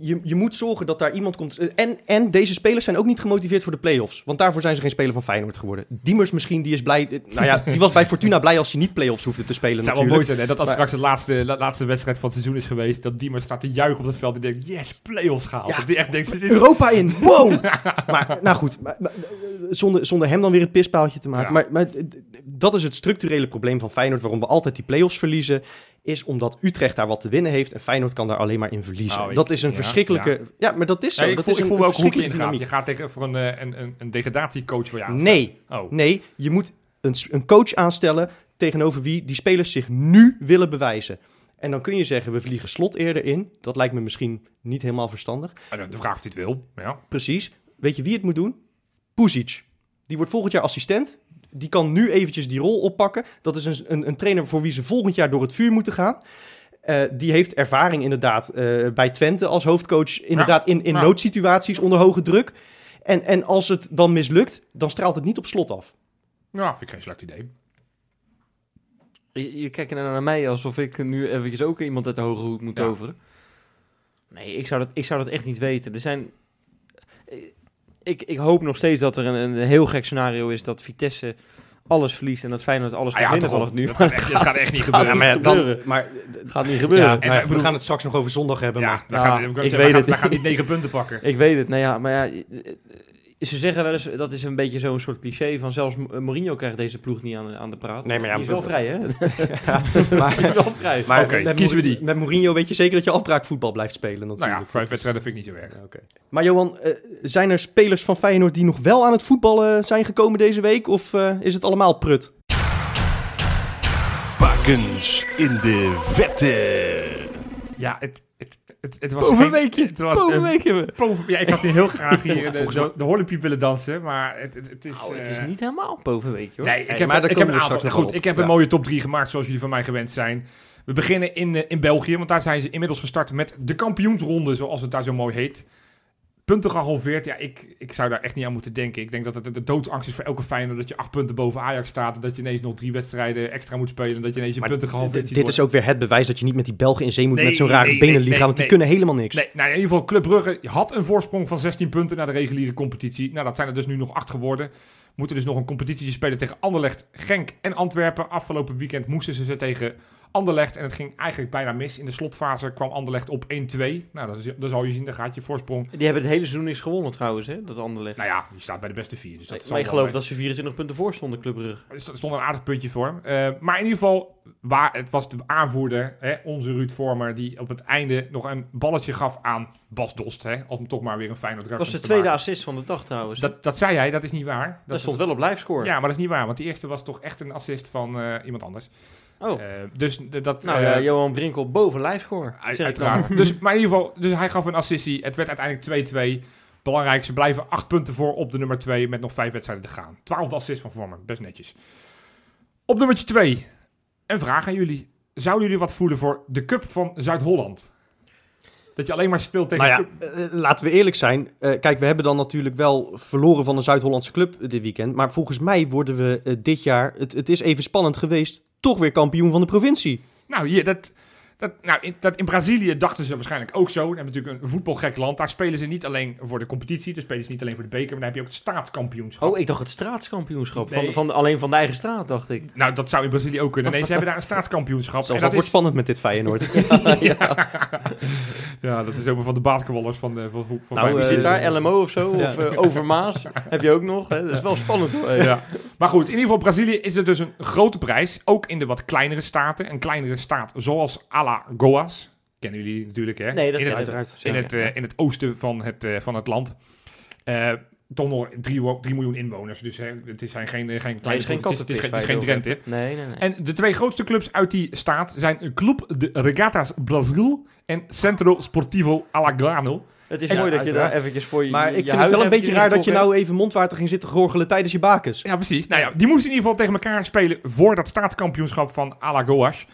Je, je moet zorgen dat daar iemand komt. En, en deze spelers zijn ook niet gemotiveerd voor de play-offs. Want daarvoor zijn ze geen speler van Feyenoord geworden. Diemers misschien, die is blij. Nou ja, die was bij Fortuna blij als hij niet play-offs hoefde te spelen. Het zou wel natuurlijk. mooi zijn hè, dat als Maar- straks de laatste, la- laatste wedstrijd van het seizoen is geweest... dat Diemer staat te juichen op het veld en denkt... yes, play-offs gehaald. Ja. Dat die echt denkt... Dit is... Europa in, wow! maar nou goed, maar, maar, zonder, zonder hem dan weer het pispaaltje te maken. Ja. Maar, maar dat is het structurele probleem van Feyenoord... waarom we altijd die play-offs verliezen... is omdat Utrecht daar wat te winnen heeft... en Feyenoord kan daar alleen maar in verliezen. Ik- dat is een ja, verschrikkelijke... Ja. maar dat is zo. Ik dat voel, is ik een, voel een welke hoek je ingaat. Je gaat tegen voor een, eh, een, een, een degradatiecoach voor je aanstellen. Nee, Oh. nee, je moet een, een coach aanstellen... tegenover wie die spelers zich nu willen bewijzen. En dan kun je zeggen, we vliegen slot eerder in. Dat lijkt me misschien niet helemaal verstandig. Ah, De vraag of hij het wil. Ja. Precies. Weet je wie het moet doen? Puzic. Die wordt volgend jaar assistent. Die kan nu eventjes die rol oppakken. Dat is een, een, een trainer voor wie ze volgend jaar door het vuur moeten gaan. Eh, die heeft ervaring inderdaad eh, bij Twente als hoofdcoach. Inderdaad in, in nou. noodsituaties onder hoge druk. En, en als het dan mislukt, dan straalt het niet op slot af. ja, vind ik geen slecht idee. Je, je kijkt nou naar mij alsof ik nu eventjes ook iemand uit de hoge hoed moet Ja. toveren. Nee, ik zou, dat, ik zou dat echt niet weten. Er zijn... Ik, ik hoop nog steeds dat er een, een heel gek scenario is dat Vitesse alles verliest en dat Feyenoord alles Ah ja, toch vanaf nu. Dat gaat echt, dat gaat echt niet gebeuren. Maar dan, maar, gaat niet gebeuren. ja, En maar wij we gaan het straks nog over zondag hebben. Ja, maar Ja, ik, weet gaan, het. wij gaan niet negen punten pakken. Ik weet het, nou ja, maar ja, ze zeggen wel eens, dat is een beetje zo'n soort cliché van zelfs Mourinho krijgt deze ploeg niet aan, de- aan de praat. Nee, maar ja, die is wel vrij, hè? Ja, Die maar, is wel vrij. maar Oké, met kiezen we Mourinho- die. Met Mourinho weet je zeker dat je afbraakvoetbal blijft spelen. Nou Natuurlijk. ja, vijf wedstrijden vind ik niet zo erg. Ja. Maar Johan, eh, zijn er spelers van Feyenoord die nog wel aan het voetballen zijn gekomen deze week? Of eh, is het allemaal prut? Bakens in de vette. Ja, het, het, het, was Bovenweekje, geen- Het was Bovenweekje een- boven- ja, ik had nu heel graag hier de, Volgens de, de Horlepiep willen dansen, maar het, het, het is... Nou, het is eh, niet helemaal bovenweekje, hoor. Nee, ik Nee, heb, maar daar ik heb een aantal. Goed, op. ik heb Ja. een mooie top 3 gemaakt zoals jullie van mij gewend zijn. We beginnen in, eh, in België, want daar zijn ze inmiddels gestart met de kampioensronde, zoals het daar zo mooi heet. Punten gehalveerd, ja, ik, ik zou daar echt niet aan moeten denken. Ik denk dat het de doodsangst is voor elke Feyenoord dat je acht punten boven Ajax staat. en Dat je ineens nog drie wedstrijden extra moet spelen. en Dat je ineens je Maar punten gehalveerd Dit, ziet dit is ook weer het bewijs dat je niet met die Belgen in zee moet Nee, met zo'n rare nee, benenliga, nee, want die kunnen helemaal niks. Nee, nou, in ieder geval, Club Brugge had een voorsprong van 16 punten naar de reguliere competitie. Nou, dat zijn er dus nu nog acht geworden. Moeten dus nog een competitie spelen tegen Anderlecht, Genk en Antwerpen. Afgelopen weekend moesten ze ze tegen Anderlecht. En het ging eigenlijk bijna mis. In de slotfase kwam Anderlecht op 1-2. Nou, dat, is, dat zal je zien, daar gaat je voorsprong. Die hebben het hele seizoen niks gewonnen trouwens, hè? Dat Anderlecht. Nou ja, je staat bij de beste vier. Dus dat zal maar ik geloof mee. dat ze 24 punten voor stonden, Club Brugge. Er st- stond een aardig puntje voor hem. Eh, maar in ieder geval, waar, het was de aanvoerder, hè, onze Ruud Vormer, die op het einde nog een balletje gaf aan Bas Dost. Hè, om toch maar weer een Feyenoord Dat was de te tweede assist van de dag trouwens. Dat, dat zei hij, dat is niet waar. dat Dat stond wel op livescore. Ja, maar dat is niet waar, want die eerste was toch echt een assist van eh, iemand anders. Oh, Eh, dus dat... nou ja, Johan Brinkel boven dan. uiteraard. dus, maar in ieder geval, dus hij gaf een assistie. Het werd uiteindelijk 2-2. Belangrijk, ze blijven acht punten voor op de nummer 2 met nog vijf wedstrijden te gaan. Twaalfde assist van Vormer, best netjes. Op nummertje 2, een vraag aan jullie. Zouden jullie wat voelen voor de Cup van Zuid-Holland? Dat je alleen maar speelt tegen... Nou ja, eh, laten we eerlijk zijn. Eh, kijk, we hebben dan natuurlijk wel verloren van een Zuid-Hollandse club eh, dit weekend. Maar volgens mij worden we eh, dit jaar, het, het is even spannend geweest, toch weer kampioen van de provincie. Nou, hier, dat, dat nou, in, dat, in Brazilië dachten ze waarschijnlijk ook zo. Dan hebben we natuurlijk een voetbalgek land. Daar spelen ze niet alleen voor de competitie. Daar spelen ze niet alleen voor de beker. Maar dan heb je ook het staatskampioenschap. Oh, ik dacht het straatskampioenschap. Nee. Van, van, alleen van de eigen straat, dacht ik. Nou, dat zou in Brazilië ook kunnen. Nee, ze hebben daar een staatskampioenschap. Zelfs en dat dat wordt is, spannend met dit Feyenoord. ja, dat is ook van de basketballers van, de, van, van Nou, Feyenoord. Zit eh, daar LMO of zo? ja. Of eh, Overmaas? Heb je ook nog? Hè? Dat is wel spannend hoor. Ja. Maar goed, in ieder geval Brazilië is er dus een grote prijs. Ook in de wat kleinere staten. Een kleinere staat zoals Alagoas. Kennen jullie natuurlijk, hè? Nee, dat in het, uiteraard. in, het, eh, in het oosten van het, eh, van het land. Eh toch nog 3 miljoen inwoners. Dus hè, het is zijn geen, geen Nee, kleine... is geen het is, het is, geen- het is Drenthe. Nee, nee, nee. En de twee grootste clubs uit die staat zijn Club de Regatas Brasil en Centro Sportivo Alagoano. het is mooi dat je daar eventjes voor je Maar je ik vind het wel een beetje raar dat je nou even mondwater ging zitten gorgelen tijdens je bakens. Ja, precies. Nou ja, die moesten in ieder geval tegen elkaar spelen voor dat staatskampioenschap van Alagoas.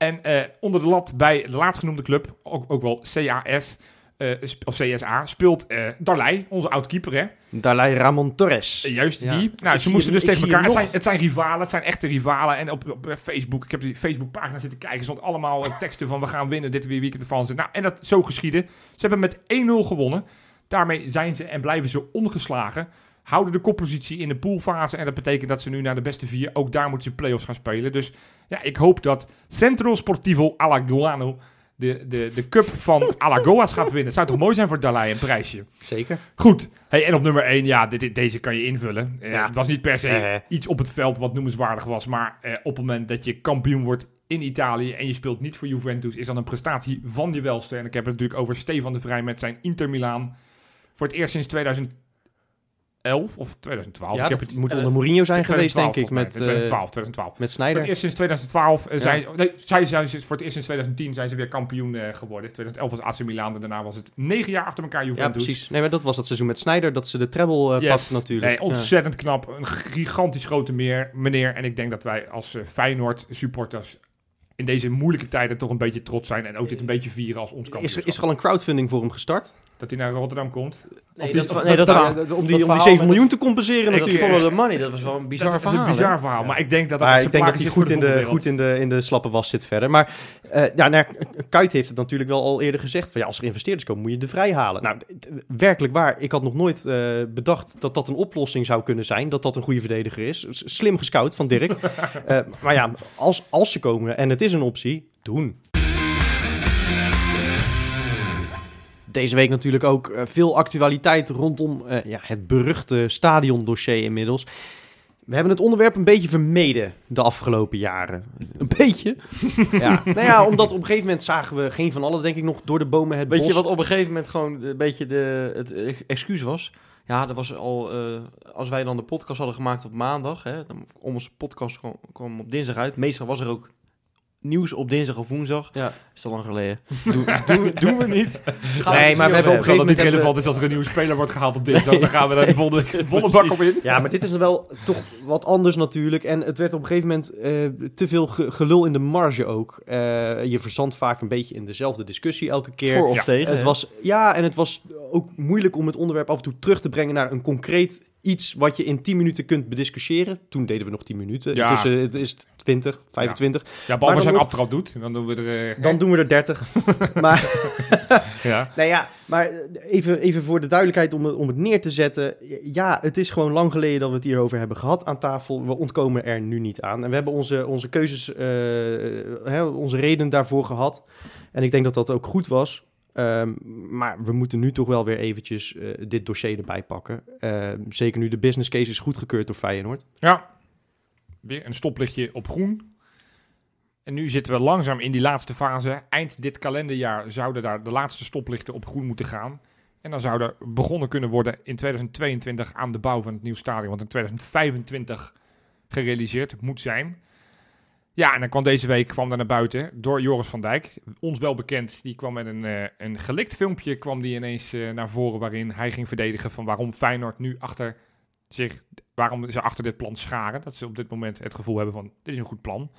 En eh, onder de lat bij de laatstgenoemde club, ook, ook wel CAS, eh, sp- of CSA, speelt eh Darley, onze oud-keeper, hè? Dalai Ramon Torres. Eh, Juist Ja. die. Nou, Ik ze moesten dus tegen elkaar. Het zijn, het zijn rivalen, het zijn echte rivalen. En op, op eh, Facebook, ik heb die Facebookpagina zitten kijken, stond allemaal eh, teksten van we gaan winnen, dit weer weekend ervan. Nou, en dat zo geschieden. Ze hebben met 1-0 gewonnen. Daarmee zijn ze en blijven ze ongeslagen. Houden de koppositie in de poolfase. En dat betekent dat ze nu naar de beste vier. Ook daar moeten ze play-offs gaan spelen. Dus ja, ik hoop dat Centro Sportivo Alagoano de, de, de cup van Alagoas gaat winnen. Het zou toch mooi zijn voor Dalai, een prijsje. Zeker. Goed. Hey, en op nummer 1, ja, dit, dit- deze kan je invullen. Eh, Ja. Het was niet per se iets op het veld wat noemenswaardig was. Maar eh, op het moment dat je kampioen wordt in Italië en je speelt niet voor Juventus, is dat een prestatie van je welste. En ik heb het natuurlijk over Stefan de Vrij met zijn Inter Milaan. Voor het eerst sinds 2011 of 2012. Ja, ik heb dat het moet onder Mourinho zijn geweest, 2012 denk ik. Met, volgens mij. eh 2012, 2012. met Voor Snyder. het eerst sinds 2012 eh, zijn, nee, zij zijn voor het eerst sinds 2010 zijn ze weer kampioen eh, geworden. 2011 was AC Milan en daarna was het negen jaar achter elkaar Ja, Juventus. precies. Nee, maar dat was het seizoen met Snyder, dat ze de treble eh Yes. pakte natuurlijk. Nee, ontzettend knap. Een gigantisch grote meer, meneer. En ik denk dat wij als eh, Feyenoord supporters in deze moeilijke tijden toch een beetje trots zijn. En ook dit een beetje vieren als ons Is, kampioenschap. er- is er al een crowdfunding voor hem gestart? Dat hij naar Rotterdam komt. Nee, dat, dat, verhaal- om die, dat om die verhaal 7 met miljoen te compenseren dat natuurlijk. follow the money, dat was wel een bizar dat is verhaal. een bizar hè? verhaal. Ja. Maar ik denk dat dat Maar een ik denk dat hij goed in, de, goed in, de, in de slappe was zit verder. Maar eh ja, nou, Kuit heeft het natuurlijk wel al eerder gezegd. Van, ja, als er investeerders komen, moet je de vrij halen. Nou, werkelijk waar. Ik had nog nooit eh, bedacht dat dat een oplossing zou kunnen zijn. Dat dat een goede verdediger is. Slim gescout van Dirk. Eh, maar ja, als, als ze komen en het is een optie, doen. Deze week natuurlijk ook eh, veel actualiteit rondom eh, ja, het beruchte stadiondossier inmiddels. We hebben het onderwerp een beetje vermeden de afgelopen jaren. Een beetje? ja. Nou ja, omdat op een gegeven moment zagen we geen van allen, denk ik, nog door de bomen het Weet je wat op een gegeven moment gewoon een beetje de, het eh, excuus was? Ja, dat was al, eh, als wij dan de podcast hadden gemaakt op maandag, hè, dan, onze podcast kwam, kwam op dinsdag uit. Meestal was er ook nieuws op dinsdag of woensdag. Ja. Is al lang geleden. Doe, doen, doen we niet. Gaan Nee, maar we hebben op een gegeven het niet moment relevant is als er een nieuwe speler wordt gehaald op dinsdag. Dan gaan we daar de volle, volle bak op in. Ja, maar dit is wel toch wat anders natuurlijk. En het werd op een gegeven moment eh, te veel ge- gelul in de marge ook. Eh, je verzandt vaak een beetje in dezelfde discussie elke keer. Voor of Ja, tegen. Het hè? was, ja, en het was ook moeilijk om het onderwerp af en toe terug te brengen naar een concreet iets wat je in 10 minuten kunt bediscussiëren. Toen deden we nog 10 minuten. Ja. Tussen het is 20, 25. Ja, Maar behalve als je een abtrap doet. Dan doen we er... eh, Dan doen we er 30. maar, ja. nou ja, maar even, even voor de duidelijkheid om het, om het neer te zetten. Ja, het is gewoon lang geleden dat we het hierover hebben gehad aan tafel. We ontkomen er nu niet aan. En we hebben onze, onze keuzes, eh, hè, onze redenen daarvoor gehad. En ik denk dat dat ook goed was. Ehm, maar we moeten nu toch wel weer eventjes eh, dit dossier erbij pakken. Ehm, zeker nu de business case is goedgekeurd door Feyenoord. Ja, weer een stoplichtje op groen. En nu zitten we langzaam in die laatste fase. Eind dit kalenderjaar zouden daar de laatste stoplichten op groen moeten gaan. En dan zou er begonnen kunnen worden in 2022 aan de bouw van het nieuwe stadion. Want in 2025 gerealiseerd moet zijn. Ja, en dan kwam deze week kwam daar naar buiten door Joris van Dijk. Ons wel bekend. Die kwam met een, eh, een gelikt filmpje kwam die ineens eh, naar voren. Waarin hij ging verdedigen van waarom Feyenoord nu achter zich waarom ze achter dit plan scharen. Dat ze op dit moment het gevoel hebben van, dit is een goed plan.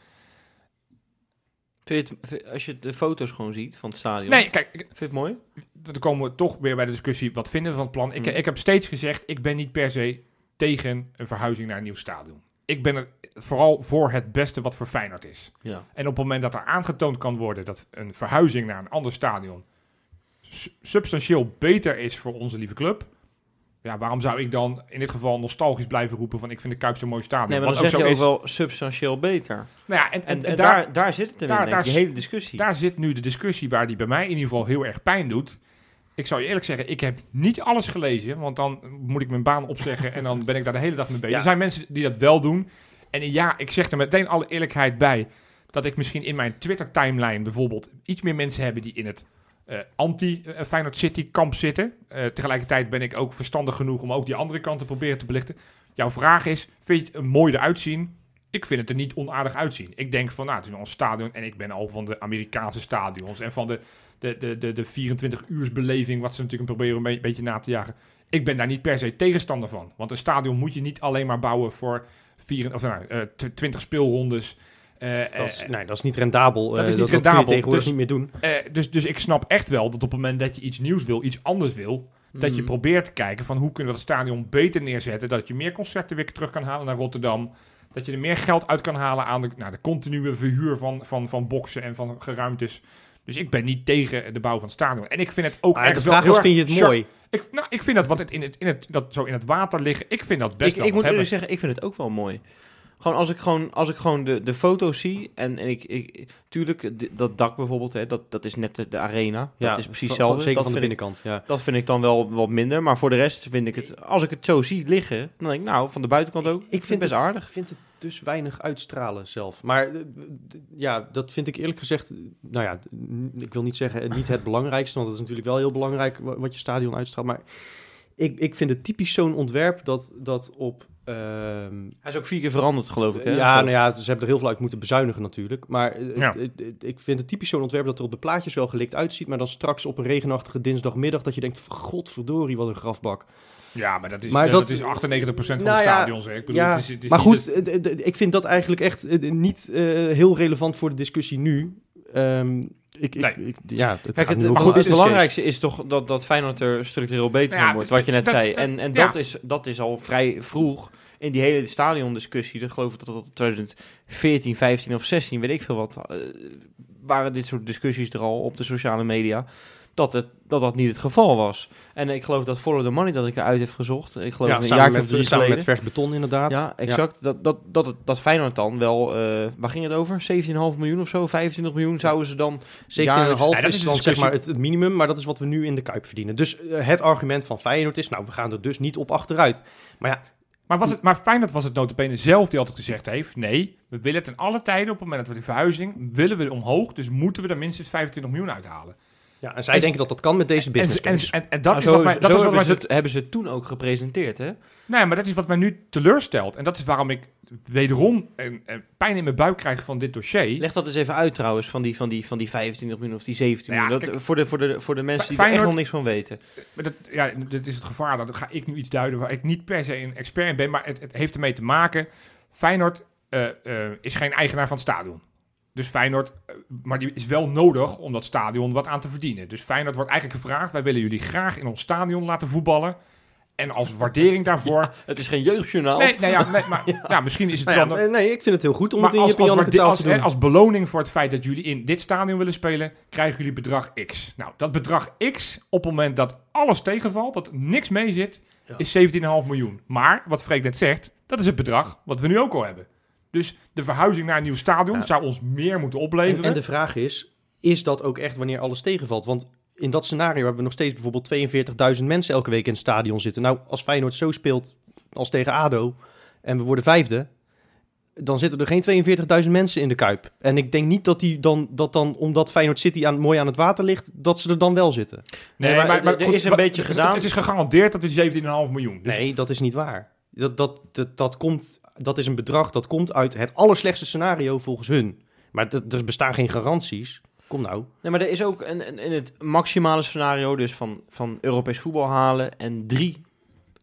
Vind je het- als je de foto's gewoon ziet van het stadion. Nee, kijk, ik- Vind je het mooi? dan komen we toch weer bij de discussie, wat vinden we van het plan? Ik, Hmm. ik heb steeds gezegd, ik ben niet per se tegen een verhuizing naar een nieuw stadion. Ik ben er vooral voor het beste wat voor Feyenoord is. Ja. En op het moment dat er aangetoond kan worden dat een verhuizing naar een ander stadion su- substantieel beter is voor onze lieve club. Ja, waarom zou ik dan in dit geval nostalgisch blijven roepen van ik vind de Kuip zo'n mooi stadion? Nee, maar dan zeg je ook is. wel substantieel beter. Nou ja, en, En, en, en, daar, daar, daar zit het in, daar- denk ik, daar die s- hele discussie. daar zit nu de discussie waar die bij mij in ieder geval heel erg pijn doet. Ik zou je eerlijk zeggen, ik heb niet alles gelezen, want dan moet ik mijn baan opzeggen en dan ben ik daar de hele dag mee bezig. Ja. Er zijn mensen die dat wel doen. En ja, ik zeg er meteen alle eerlijkheid bij dat ik misschien in mijn Twitter-timeline bijvoorbeeld iets meer mensen hebben die in het eh, anti-Feyenoord City kamp zitten. Eh, tegelijkertijd ben ik ook verstandig genoeg om ook die andere kant te proberen te belichten. Jouw vraag is, vind je het er mooi eruit zien? Ik vind het er niet onaardig uitzien. Ik denk van, nou, het is een stadion en ik ben al van de Amerikaanse stadions en van de, de, de, de, de 24 uursbeleving, wat ze natuurlijk proberen een be- beetje na te jagen. Ik ben daar niet per se tegenstander van. Want een stadion moet je niet alleen maar bouwen voor vier, of, nou, eh, tw- 20 speelrondes. Eh, Dat is, eh, nee, dat is niet rendabel. dat Eh, is niet kun je rendabel. tegenwoordig Dus- niet meer doen. eh, dus, dus ik snap echt wel dat op het moment dat je iets nieuws wil, iets anders wil, dat je Mm. probeert te kijken van hoe kunnen we dat stadion beter neerzetten. Dat je meer concerten weer terug kan halen naar Rotterdam. Dat je er meer geld uit kan halen aan de, nou, de continue verhuur van, van, van boksen en van geruimtes. Dus ik ben niet tegen de bouw van stadion. En ik vind het ook echt wel heel vind je het mooi? Ik, nou, ik vind dat wat het in het, in het, dat zo in het water liggen, ik vind dat best ik, wel ik moet hebben. eerlijk zeggen, ik vind het ook wel mooi. Gewoon als ik gewoon, als ik gewoon de, de foto's zie en, en ik, ik tuurlijk, dat dak bijvoorbeeld, hè, dat, dat is net de, de arena. dat is precies hetzelfde. Zeker dat van de ik, binnenkant, ja. dat vind ik dan wel wat minder. Maar voor de rest vind ik het, als ik het zo zie liggen, dan denk ik, nou, van de buitenkant ook, Ik- vind vind het best aardig. Ik vind het dus weinig uitstralen zelf. Maar ja, dat vind ik eerlijk gezegd, nou ja, ik wil niet zeggen niet het belangrijkste, want het is natuurlijk wel heel belangrijk wa- wat je stadion uitstraalt. Maar ik, ik vind het typisch zo'n ontwerp dat, dat op... ehm, Hij is ook vier keer veranderd, geloof ik. Hè? ja, nou ja, ze hebben er heel veel uit moeten bezuinigen natuurlijk. Maar Ja. ik vind het typisch zo'n ontwerp dat er op de plaatjes wel gelikt uitziet, maar dan straks op een regenachtige dinsdagmiddag dat je denkt, godverdorie, wat een grafbak. Ja, maar dat is, Maar dat, dat- is 98% van Nou de ja, stadions. hè. Ik bedoel, ja, het is, het is maar goed, het- ik vind dat eigenlijk echt eh, niet eh, heel relevant voor de discussie nu. Ehm, ik, ik, Nee. ik- ja, het Kijk, het, maar goed, het belangrijkste is toch dat, dat Feyenoord er structureel beter Ja, van wordt, wat je net dat- zei. dat- En, en ja. dat, is, dat is al vrij vroeg in die hele stadiondiscussie. Ik geloof dat dat 2014, 15 of 16, weet ik veel wat, eh, waren dit soort discussies er al op de sociale media. Dat, het, dat dat niet het geval was. En ik geloof dat Follow the Money dat ik eruit heb gezocht. Ik geloof Ja, een samen, jaar met, samen met vers beton inderdaad. Ja, exact. Dat, dat, dat, het- dat Feyenoord dan wel, eh, waar ging het over? 17,5 miljoen of zo? 25 miljoen zouden ze dan 17,5 Ja, dat is dan zeg discussie. maar het, het minimum, maar dat is wat we nu in de Kuip verdienen. Dus eh, het argument van Feyenoord is, nou, we gaan er dus niet op achteruit. Maar ja, Maar, was het, maar Feyenoord was het notabene zelf die altijd gezegd heeft... nee, we willen ten alle tijden op het moment dat we die verhuizing... willen we omhoog, dus moeten we er minstens 25 miljoen uithalen. Ja en zij En denken dat dat kan met deze business en, case. en, en dat Nou, is zo wat mij, zo dat is wat hebben, ze het, hebben ze toen ook gepresenteerd, hè? Nee, maar dat is wat mij nu teleurstelt. En dat is waarom ik wederom een, een pijn in mijn buik krijg van dit dossier. Leg dat eens even uit trouwens, van die, van die, van die 25 miljoen of die 17 Nou ja, miljoen. Dat, voor, de, voor, de, voor de mensen die er Feyenoord- echt nog niks van weten. Maar dat, ja, dit is het gevaar. Dat ga ik nu iets duiden waar ik niet per se een expert in ben. Maar het, het heeft ermee te maken. Feyenoord eh, eh, is geen eigenaar van het stadion. Dus Feyenoord, eh, maar die is wel nodig om dat stadion wat aan te verdienen. Dus Feyenoord wordt eigenlijk gevraagd: wij willen jullie graag in ons stadion laten voetballen. En als waardering daarvoor. Het is geen jeugdjournaal. nee, nee, ja, nee, maar ja. misschien is het Nou wel. nee, ik vind het heel goed om Maar het in als, je als, taal als, te doen. hè, als beloning voor het feit dat jullie in dit stadion willen spelen, krijgen jullie bedrag X. Nou, dat bedrag X, op het moment dat alles tegenvalt, dat niks mee zit, is 17,5 miljoen. Maar, wat Freek net zegt, dat is het bedrag wat we nu ook al hebben. Dus de verhuizing naar een nieuw stadion Ja. zou ons meer moeten En, opleveren. en de vraag is, is dat ook echt wanneer alles tegenvalt? Want in dat scenario hebben we nog steeds bijvoorbeeld 42.000 mensen elke week in het stadion zitten. Nou, als Feyenoord zo speelt als tegen ADO en we worden vijfde, dan zitten er geen 42.000 mensen in de Kuip. En ik denk niet dat die dan, dat dan omdat Feyenoord City aan, mooi aan het water ligt, dat ze er dan wel zitten. Nee, maar er- er is een beetje gedaan. Het is gegarandeerd dat het 17,5 miljoen. Dus Nee, dat is niet waar. Dat, dat, dat, dat, komt, dat is een bedrag dat komt uit het allerslechtste scenario volgens hun. Maar er bestaan geen garanties. Kom nou. Nee, maar er is ook een, een- in het maximale scenario, dus van, van Europees voetbal halen en drie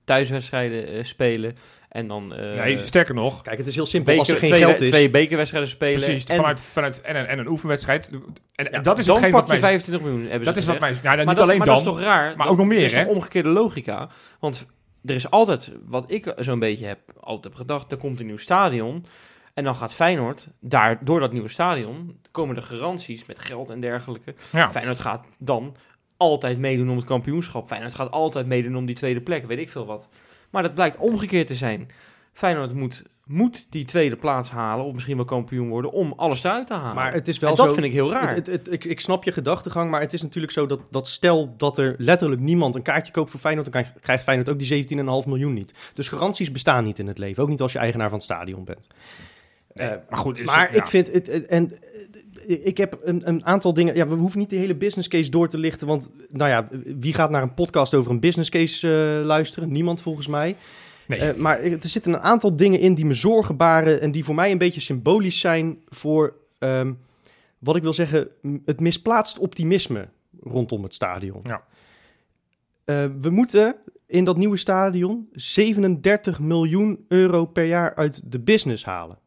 thuiswedstrijden eh, spelen. En dan eh, nee, sterker nog, Kijk, het is heel simpel. beker, als er geen twee, geld is. twee bekerwedstrijden spelen. precies, en, vanuit, vanuit en, een- en een oefenwedstrijd. En, en Ja, dat is dan pak wat je mij... 25 miljoen, hebben ze Dat is wat mij... Nou, maar niet dat, alleen maar dan. dat is toch raar? maar Dat- ook nog meer, Dat is hè? toch omgekeerde logica? Want er is altijd, wat ik zo'n beetje heb, altijd heb gedacht, er komt een nieuw stadion. En dan gaat Feyenoord, daar, door dat nieuwe stadion, komen de garanties met geld en dergelijke. Ja. Feyenoord gaat dan altijd meedoen om het kampioenschap. Feyenoord gaat altijd meedoen om die tweede plek, weet ik veel wat. Maar dat blijkt omgekeerd te zijn. Feyenoord moet, moet die tweede plaats halen, of misschien wel kampioen worden, om alles eruit te halen. Maar het is wel en dat zo... vind ik heel raar. Het, het, het- ik, ik snap je gedachtegang, maar het is natuurlijk zo dat, dat stel dat er letterlijk niemand een kaartje koopt voor Feyenoord, dan krijgt- Feyenoord ook die 17,5 miljoen niet. Dus garanties bestaan niet in het leven, ook niet als je eigenaar van het stadion bent. Nee, Eh, maar goed, maar ja. ik vind het, het- en eh, ik heb een, een aantal dingen. Ja, we hoeven niet de hele business case door te lichten, want nou ja, wie gaat naar een podcast over een business case eh, luisteren? Niemand volgens mij. Nee. Eh, maar er zitten een aantal dingen in die me zorgen baren en die voor mij een beetje symbolisch zijn voor ehm, wat ik wil zeggen, het misplaatst optimisme rondom het stadion. Ja. Eh, we moeten in dat nieuwe stadion 37 miljoen euro per jaar uit de business halen.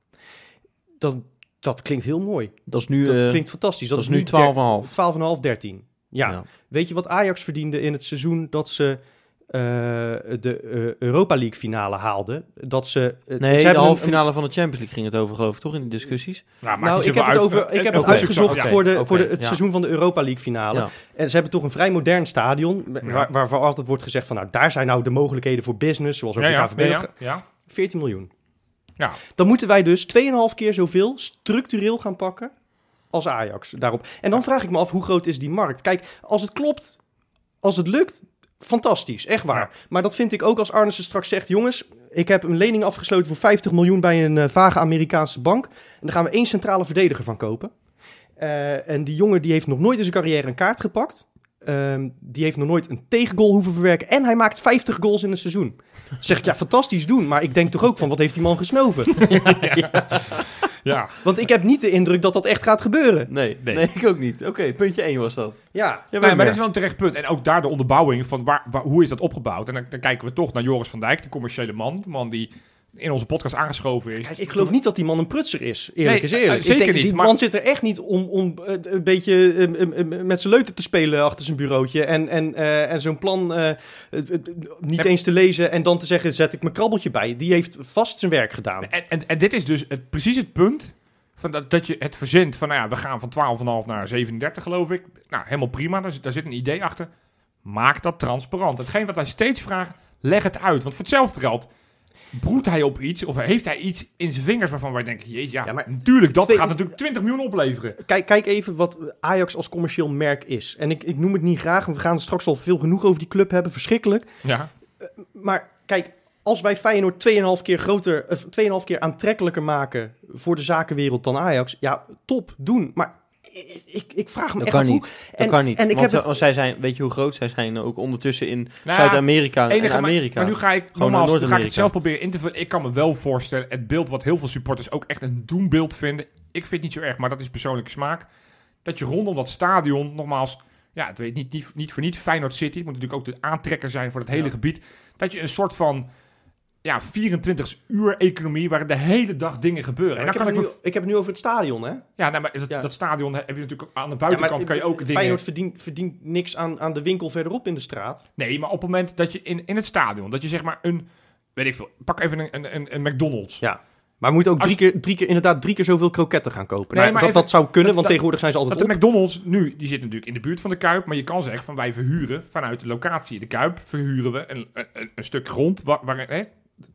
Dat, dat klinkt heel mooi. dat is nu, Dat eh, klinkt fantastisch. Dat, dat is nu 12,5. 12,5, 13. Ja. Weet je wat Ajax verdiende in het seizoen dat ze de eh, Europa League finale haalden? Dat ze, eh, Nee, ze de halve een- finale van de Champions League ging het over, geloof ik, toch? In die discussies. Nou, Nou, ik heb het, over, ik heb Eh, het uitgezocht voor, de, voor de, het ja. seizoen van de Europa League finale. Ja. En ze hebben toch een vrij modern stadion, Ja. waar, waarvan altijd wordt gezegd van, nou, daar zijn nou de mogelijkheden voor business, zoals ook Ja, de ja, KVB. ja. 14 miljoen. Ja. Dan moeten wij dus 2,5 keer zoveel structureel gaan pakken als Ajax daarop. En dan vraag ik me af, hoe groot is die markt? Kijk, als het klopt, als het lukt, fantastisch, echt waar. Ja. Maar dat vind ik ook als Arnissen straks zegt, jongens, ik heb een lening afgesloten voor 50 miljoen bij een eh, vage Amerikaanse bank. En daar gaan we één centrale verdediger van kopen. Eh, en die jongen die heeft nog nooit in zijn carrière een kaart gepakt. Ehm, die heeft nog nooit een tegengoal hoeven verwerken. En hij maakt 50 goals in een seizoen. Zeg ik, ja, fantastisch doen. Maar ik denk toch ook van, wat heeft die man gesnoven? Ja. Want ik heb niet de indruk dat dat echt gaat gebeuren. Nee, Nee. nee. ik ook niet. Oké, puntje 1 was dat. Ja, Ja, Nee, maar dat is wel een terecht punt. En ook daar de onderbouwing van waar, waar- hoe is dat opgebouwd. En dan, dan kijken we toch naar Joris van Dijk, de commerciële man. De man die in onze podcast aangeschoven is. Kijk, ik geloof niet dat die man een prutser is. Eerlijk Nee, is eerlijk. eh, zeker ik denk, niet, Die maar- man zit er echt niet om, om eh, een beetje eh, met zijn leuten te spelen achter zijn bureautje. En, en, en zo'n plan niet eens te lezen en dan te zeggen, zet ik mijn krabbeltje bij. Die heeft vast zijn werk gedaan. En, en, en dit is dus het, precies het punt van dat, dat je het verzint van, nou ja, we gaan van 12,5 naar 37 geloof ik. Nou, helemaal prima, daar, zit- daar zit een idee achter. Maak dat transparant. Hetgeen wat wij steeds vragen, leg het uit. Want voor hetzelfde geld broedt hij op iets of heeft hij iets in zijn vingers waarvan wij denken, jeetje, ja, Ja, maar natuurlijk, dat twee- gaat natuurlijk 20 miljoen opleveren. Kijk, kijk even wat Ajax als commercieel merk is. En ik, ik noem het niet graag, want we gaan straks al veel genoeg over die club hebben. Verschrikkelijk. Ja, Maar kijk, als wij Feyenoord 2,5 keer groter, of 2,5 keer aantrekkelijker maken voor de zakenwereld dan Ajax, ja, top, doen. Maar ik, ik, vraag me Dat echt kan af niet. hoe- Dat En, kan niet. En ik want, heb het, want zij zijn, weet je hoe groot zij zijn ook ondertussen in Nou ja, Zuid-Amerika en Amerika. Maar, nu ga ik, nogmaals, nu ga ik het zelf proberen in te vullen. Ik kan me wel voorstellen, het beeld wat heel veel supporters ook echt een doembeeld vinden. Ik vind het niet zo erg, maar dat is persoonlijke smaak. Dat je rondom dat stadion, nogmaals, ja, het weet niet, niet, niet voor niet Feyenoord City. Het moet natuurlijk ook de aantrekker zijn voor het hele Ja. gebied. Dat je een soort van, ja, 24 uur economie waar de hele dag dingen gebeuren. En ik, dan heb kan het ik nu, ik heb het nu over het stadion, hè? ja, nou, maar dat, Ja. dat stadion heb je natuurlijk ook aan de Ja, buitenkant maar kan je ook dingen... Feyenoord verdient, verdient niks aan, aan de winkel verderop in de straat. Nee, maar op het moment dat je in, in het stadion, dat je zeg maar een, weet ik veel, pak even een, een, een, een McDonald's. Ja. Maar we moeten ook drie keer, drie keer, inderdaad drie keer zoveel kroketten gaan kopen. Nee, Nou, maar dat, even- dat zou kunnen, dat- want tegenwoordig zijn ze altijd Dat de. McDonald's nu, die zit natuurlijk in de buurt van de Kuip, maar je kan zeggen van wij verhuren vanuit de locatie de Kuip, verhuren we een, een, een stuk grond waar, waar, hè,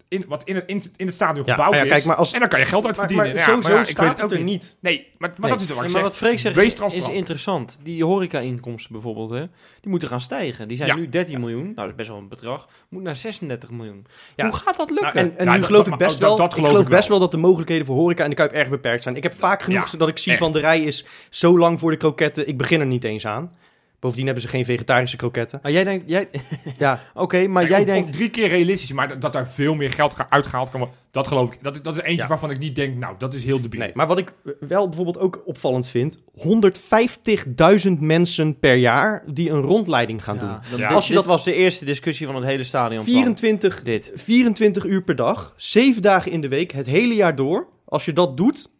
in, wat in het, in, het- in het stadion Ja, gebouwd ja, is. kijk, maar als- en dan kan je geld uit Maar, verdienen. maar maar ik weet staat het er niet. Nee, maar, maar Nee. dat is het wat maar zeg. wat Freek zegt is, is interessant. Die horeca-inkomsten bijvoorbeeld, hè, die moeten gaan stijgen. Die zijn Ja. nu 13 miljoen. Nou, dat is best wel een bedrag. Moet naar 36 miljoen. Ja. Hoe gaat dat lukken? Nou, en en Ja, nu dat- geloof dat- ik best wel, dat geloof geloof ik wel. best wel dat de mogelijkheden voor horeca en de Kuip erg beperkt zijn. Ik heb vaak genoeg Ja, dat ik zie echt. van de rij is zo lang voor de kroketten, ik begin er niet eens aan. Bovendien hebben ze geen vegetarische kroketten. maar jij denkt, jij, Ja, oké, maar Kijk, jij of- denkt, Of drie keer realistisch, maar dat, dat daar veel meer geld ga- uitgehaald kan worden, dat geloof ik. Dat, dat is eentje Ja. waarvan ik niet denk, nou, dat is heel debiel. nee. Maar wat ik wel bijvoorbeeld ook opvallend vind, 150.000 mensen per jaar die een rondleiding gaan doen. Ja, Ja. Als je dit dat- was de eerste discussie van het hele stadion. 24, Dit. 24 uur per dag, 7 dagen in de week, het hele jaar door. Als je dat doet,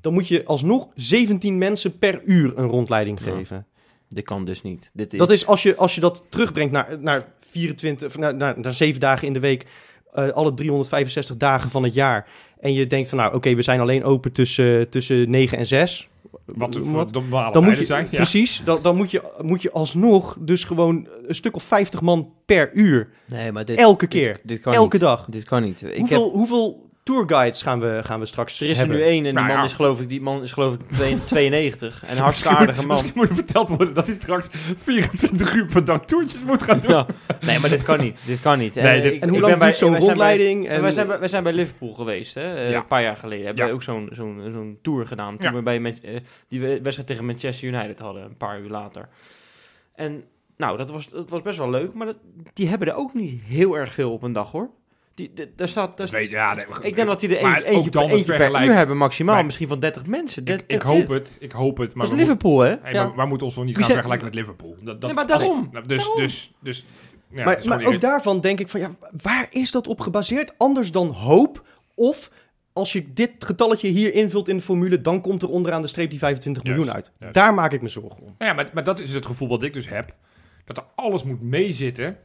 dan moet je alsnog 17 mensen per uur een rondleiding Ja. geven. Dit kan dus niet. Dit is, Dat is als je, als je dat terugbrengt naar, naar 24, of naar, naar, naar 7 dagen in de week, eh, alle 365 dagen van het jaar. En je denkt van nou, oké, we zijn alleen open tussen, tussen 9 en 6. Wat, Wat? dan moet je, zijn. Ja. Precies, dan, dan moet, je, moet je alsnog dus gewoon een stuk of 50 man per uur. nee, maar dit, elke dit- keer. Dit, kan elke niet. dag. Dit kan niet. Ik hoeveel, heb, hoeveel tourguides gaan we, gaan we straks er is er nu één en die Nou man ja. is geloof ik, die man is geloof ik twee- 92. En een hartstikke aardige man. Misschien moet er verteld worden dat hij straks 24 uur per dag toertjes moet gaan doen. Ja. Nee, maar dit kan niet. Dit kan niet. Nee, eh, dit- ik- En hoe lang ben bij- duurt zo'n bij- rondleiding? En En, wij, zijn bij, wij zijn bij Liverpool geweest, hè? eh, Ja. een paar jaar geleden. Hebben Ja. we ook zo'n zo'n zo'n tour gedaan. Toen Ja. we bij eh, die we- wedstrijd tegen Manchester United hadden, een paar uur later. En nou, dat was, dat was best wel leuk, maar dat, die hebben er ook niet heel erg veel op een dag, hoor. Die, de- daar staat, daar Dat staat- weet, ja, nee, maar- ik denk dat die er maar eentje, dan per, eentje per uur hebben, maximaal. Misschien van 30 mensen. ik, That- ik that's hoop it. het, ik hoop het. Maar Dat is Liverpool, hè? Hey, Ja. maar, maar moeten ons nog niet Wie gaan vergelijken met Liverpool. Dat, dat, Nee, maar als- daarom. nou, dus, Daarom. dus, dus, ja, maar ook daarvan denk ik van, ja, waar is dat op gebaseerd? Anders dan hoop of... Als je dit getalletje hier invult in de formule, dan komt er onderaan de streep die 25 Juist, miljoen uit. juist. Daar maak ik me zorgen om. Nou ja, maar, maar dat is het gevoel wat ik dus heb. Dat er alles moet meezitten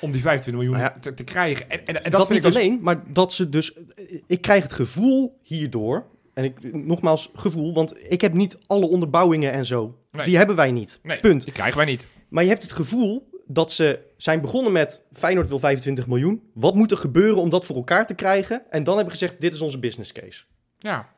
om die 25 miljoen Nou ja, te, te krijgen. En, en, en dat vind niet ik dus, alleen, maar dat ze dus... Ik krijg het gevoel hierdoor... En ik, nogmaals, gevoel, want ik heb niet alle onderbouwingen en zo. Nee. Die hebben wij niet. Nee, Punt. die krijgen wij niet. Maar je hebt het gevoel dat ze zijn begonnen met... Feyenoord wil 25 miljoen. Wat moet er gebeuren om dat voor elkaar te krijgen? En dan hebben gezegd, dit is onze business case. Ja.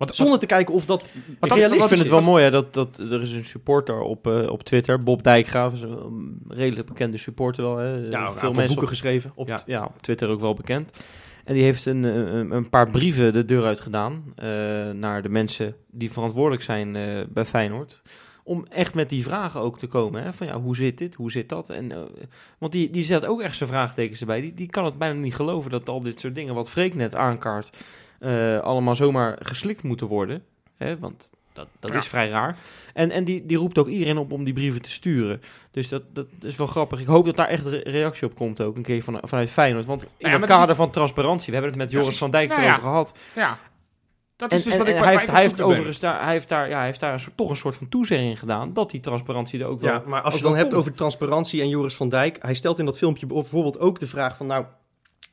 Wat, Zonder te kijken of dat dat- realistisch Ik vind het is. wel mooi hè, dat, dat er is een supporter op, eh, op Twitter, Bob Dijkgraaf, is een redelijk bekende supporter wel. Hè. Ja, Veel mensen boeken op, geschreven. op, ja. ja. op Twitter ook wel bekend. En die heeft een, een, een paar brieven de deur uit gedaan eh, naar de mensen die verantwoordelijk zijn eh, bij Feyenoord. Om echt met die vragen ook te komen. Hè? Van ja, hoe zit dit? Hoe zit dat? En, eh, want die, die zet ook echt zijn vraagtekens erbij. Die, die kan het bijna niet geloven dat al dit soort dingen, wat Freek net aankaart, eh, allemaal zomaar geslikt moeten worden. Hè? Want dat, dat Ja. is vrij raar. En, en die, die roept ook iedereen op om die brieven te sturen. Dus dat, dat is wel grappig. Ik hoop dat daar echt re- reactie op komt ook een keer van, vanuit Feyenoord. Want in Ja, het kader van transparantie, we hebben het met Joris van Dijk Nou erover ja. gehad. Ja. Dat En, is dus en- wat ik en hij heeft, hij heeft, overigens daar, hij heeft daar, ja, hij heeft daar een soort, toch een soort van toezegging gedaan dat die transparantie er ook wel... Ja, maar als je dan hebt komt. over transparantie en Joris van Dijk, hij stelt in dat filmpje bijvoorbeeld ook de vraag van, nou,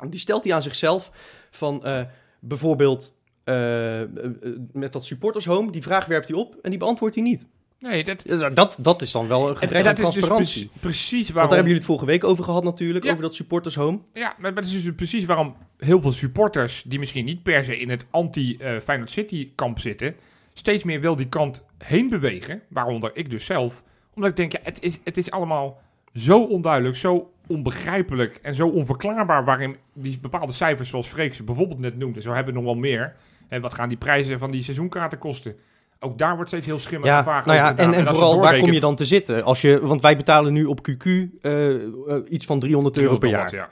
die stelt hij aan zichzelf van eh, bijvoorbeeld eh, eh, eh, met dat supporters home, die vraag werpt hij op en die beantwoordt hij niet. Nee, dat, Ja, Dat, dat is dan wel een en, gebrek aan dus transparantie. precies, precies Want waarom... daar hebben jullie het vorige week over gehad natuurlijk, Ja. over dat supporters home. Ja, maar dat is dus precies waarom heel veel supporters... die misschien niet per se in het anti-Feyenoord City-kamp zitten... steeds meer wil die kant heen bewegen. Waaronder ik dus zelf. Omdat ik denk, ja, het, is, het is allemaal zo onduidelijk, zo onbegrijpelijk... en zo onverklaarbaar waarin die bepaalde cijfers zoals Freek ze bijvoorbeeld net noemde... zo hebben we nog wel meer. En wat gaan die prijzen van die seizoenkaarten kosten? Ook daar wordt steeds heel schimmig Ja, nou ja, over en, vooral waar kom je dan te zitten? Als je, want wij betalen nu op QQ eh, eh, iets van 300 euro per jaar. Ja.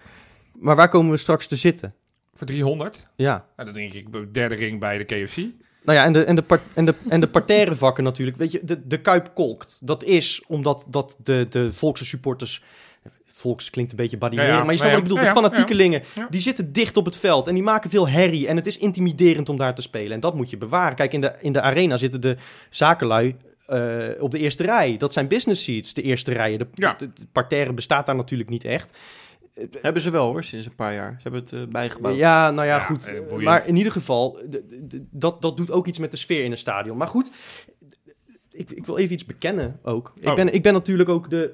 Maar waar komen we straks te zitten? Voor 300? Ja. Nou, dan denk ik de derde ring bij de KFC. Nou ja, en de, en de, en de, en de parterre vakken natuurlijk. Weet je, de, de Kuip kolkt. Dat is omdat dat de, de volkse supporters... Volks klinkt een beetje badineren, Ja, ja. maar je snapt Ja, wat ik bedoel. ja. De fanatiekelingen, Ja. die zitten dicht op het veld. En die maken veel herrie. En het is intimiderend om daar te spelen. En dat moet je bewaren. Kijk, in de, in de arena zitten de zakenlui eh, op de eerste rij. Dat zijn business seats, de eerste rijen. De, Ja. de, de parterre bestaat daar natuurlijk niet echt. Hebben ze wel hoor, sinds een paar jaar. Ze hebben het eh, bijgebouwd. Ja, nou ja, Ja, goed. eh, maar in ieder geval, dat, dat doet ook iets met de sfeer in een stadion. Maar goed, ik, ik wil even iets bekennen ook. Ik, Oh. ben, ik ben natuurlijk ook de,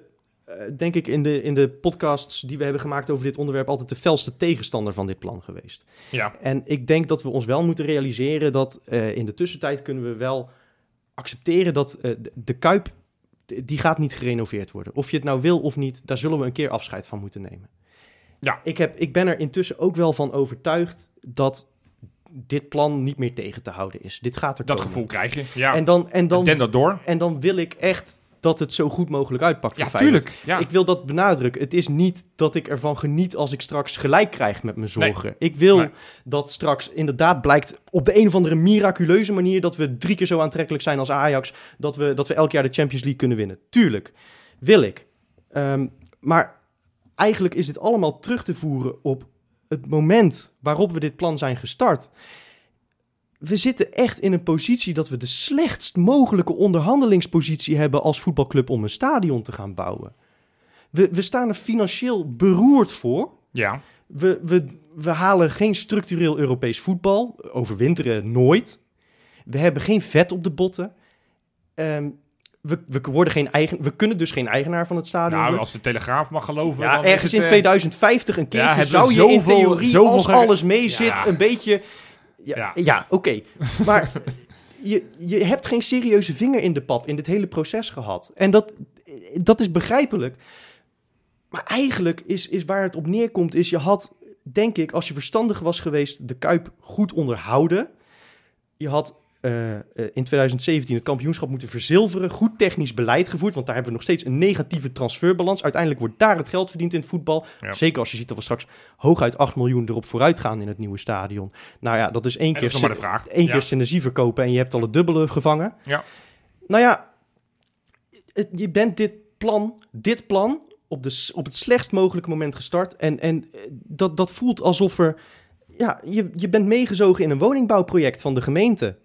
denk ik, in de, in de podcasts die we hebben gemaakt over dit onderwerp... altijd de felste tegenstander van dit plan geweest. Ja. En ik denk dat we ons wel moeten realiseren dat eh, in de tussentijd kunnen we wel accepteren dat eh, de, de Kuip, die gaat niet gerenoveerd worden. Of je het nou wil of niet, daar zullen we een keer afscheid van moeten nemen. Ja. Ik, heb, ik ben er intussen ook wel van overtuigd dat dit plan niet meer tegen te houden is. Dit gaat er Dat komen. gevoel krijg je. Ja. En dan, en, dan, Den dat door. en dan wil ik echt dat het zo goed mogelijk uitpakt voor Ja, Feyenoord. tuurlijk. Ja. Ik wil dat benadrukken. Het is niet dat ik ervan geniet als ik straks gelijk krijg met mijn zorgen. Ik wil Nee. dat straks inderdaad blijkt op de een of andere miraculeuze manier dat we drie keer zo aantrekkelijk zijn als Ajax. Dat we, dat we elk jaar de Champions League kunnen winnen. Tuurlijk, wil ik. Ehm, maar eigenlijk is dit allemaal terug te voeren op het moment waarop we dit plan zijn gestart. We zitten echt in een positie dat we de slechtst mogelijke onderhandelingspositie hebben als voetbalclub om een stadion te gaan bouwen. We, we staan er financieel beroerd voor. Ja. We, we, we halen geen structureel Europees voetbal. Overwinteren nooit. We hebben geen vet op de botten. Ehm, we, we, worden geen eigen, we kunnen dus geen eigenaar van het stadion Nou, als de Telegraaf mag geloven. Ja, ergens in eh, 2050 een hebben zou je in theorie, als alles mee zit, Ja. een beetje... Ja, Ja. ja. oké. Maar je, je hebt geen serieuze vinger in de pap in dit hele proces gehad. En dat, dat is begrijpelijk. Maar eigenlijk is, is waar het op neerkomt, is je had, denk ik, als je verstandig was geweest, de Kuip goed onderhouden. Je had eh, eh, in 2017 het kampioenschap moeten verzilveren. Goed technisch beleid gevoerd, want daar hebben we nog steeds een negatieve transferbalans. Uiteindelijk wordt daar het geld verdiend in het voetbal. Ja. Zeker als je ziet dat we straks hooguit 8 miljoen erop vooruit gaan in het nieuwe stadion. Nou ja, dat is één keer, is vraag. één Ja. keer synergie verkopen en je hebt al het dubbele gevangen. Ja. Nou ja, je bent dit plan, dit plan op, de, op het slechtst mogelijke moment gestart. En, en eh, dat, dat voelt alsof er... Ja, je, je bent meegezogen in een woningbouwproject van de gemeente.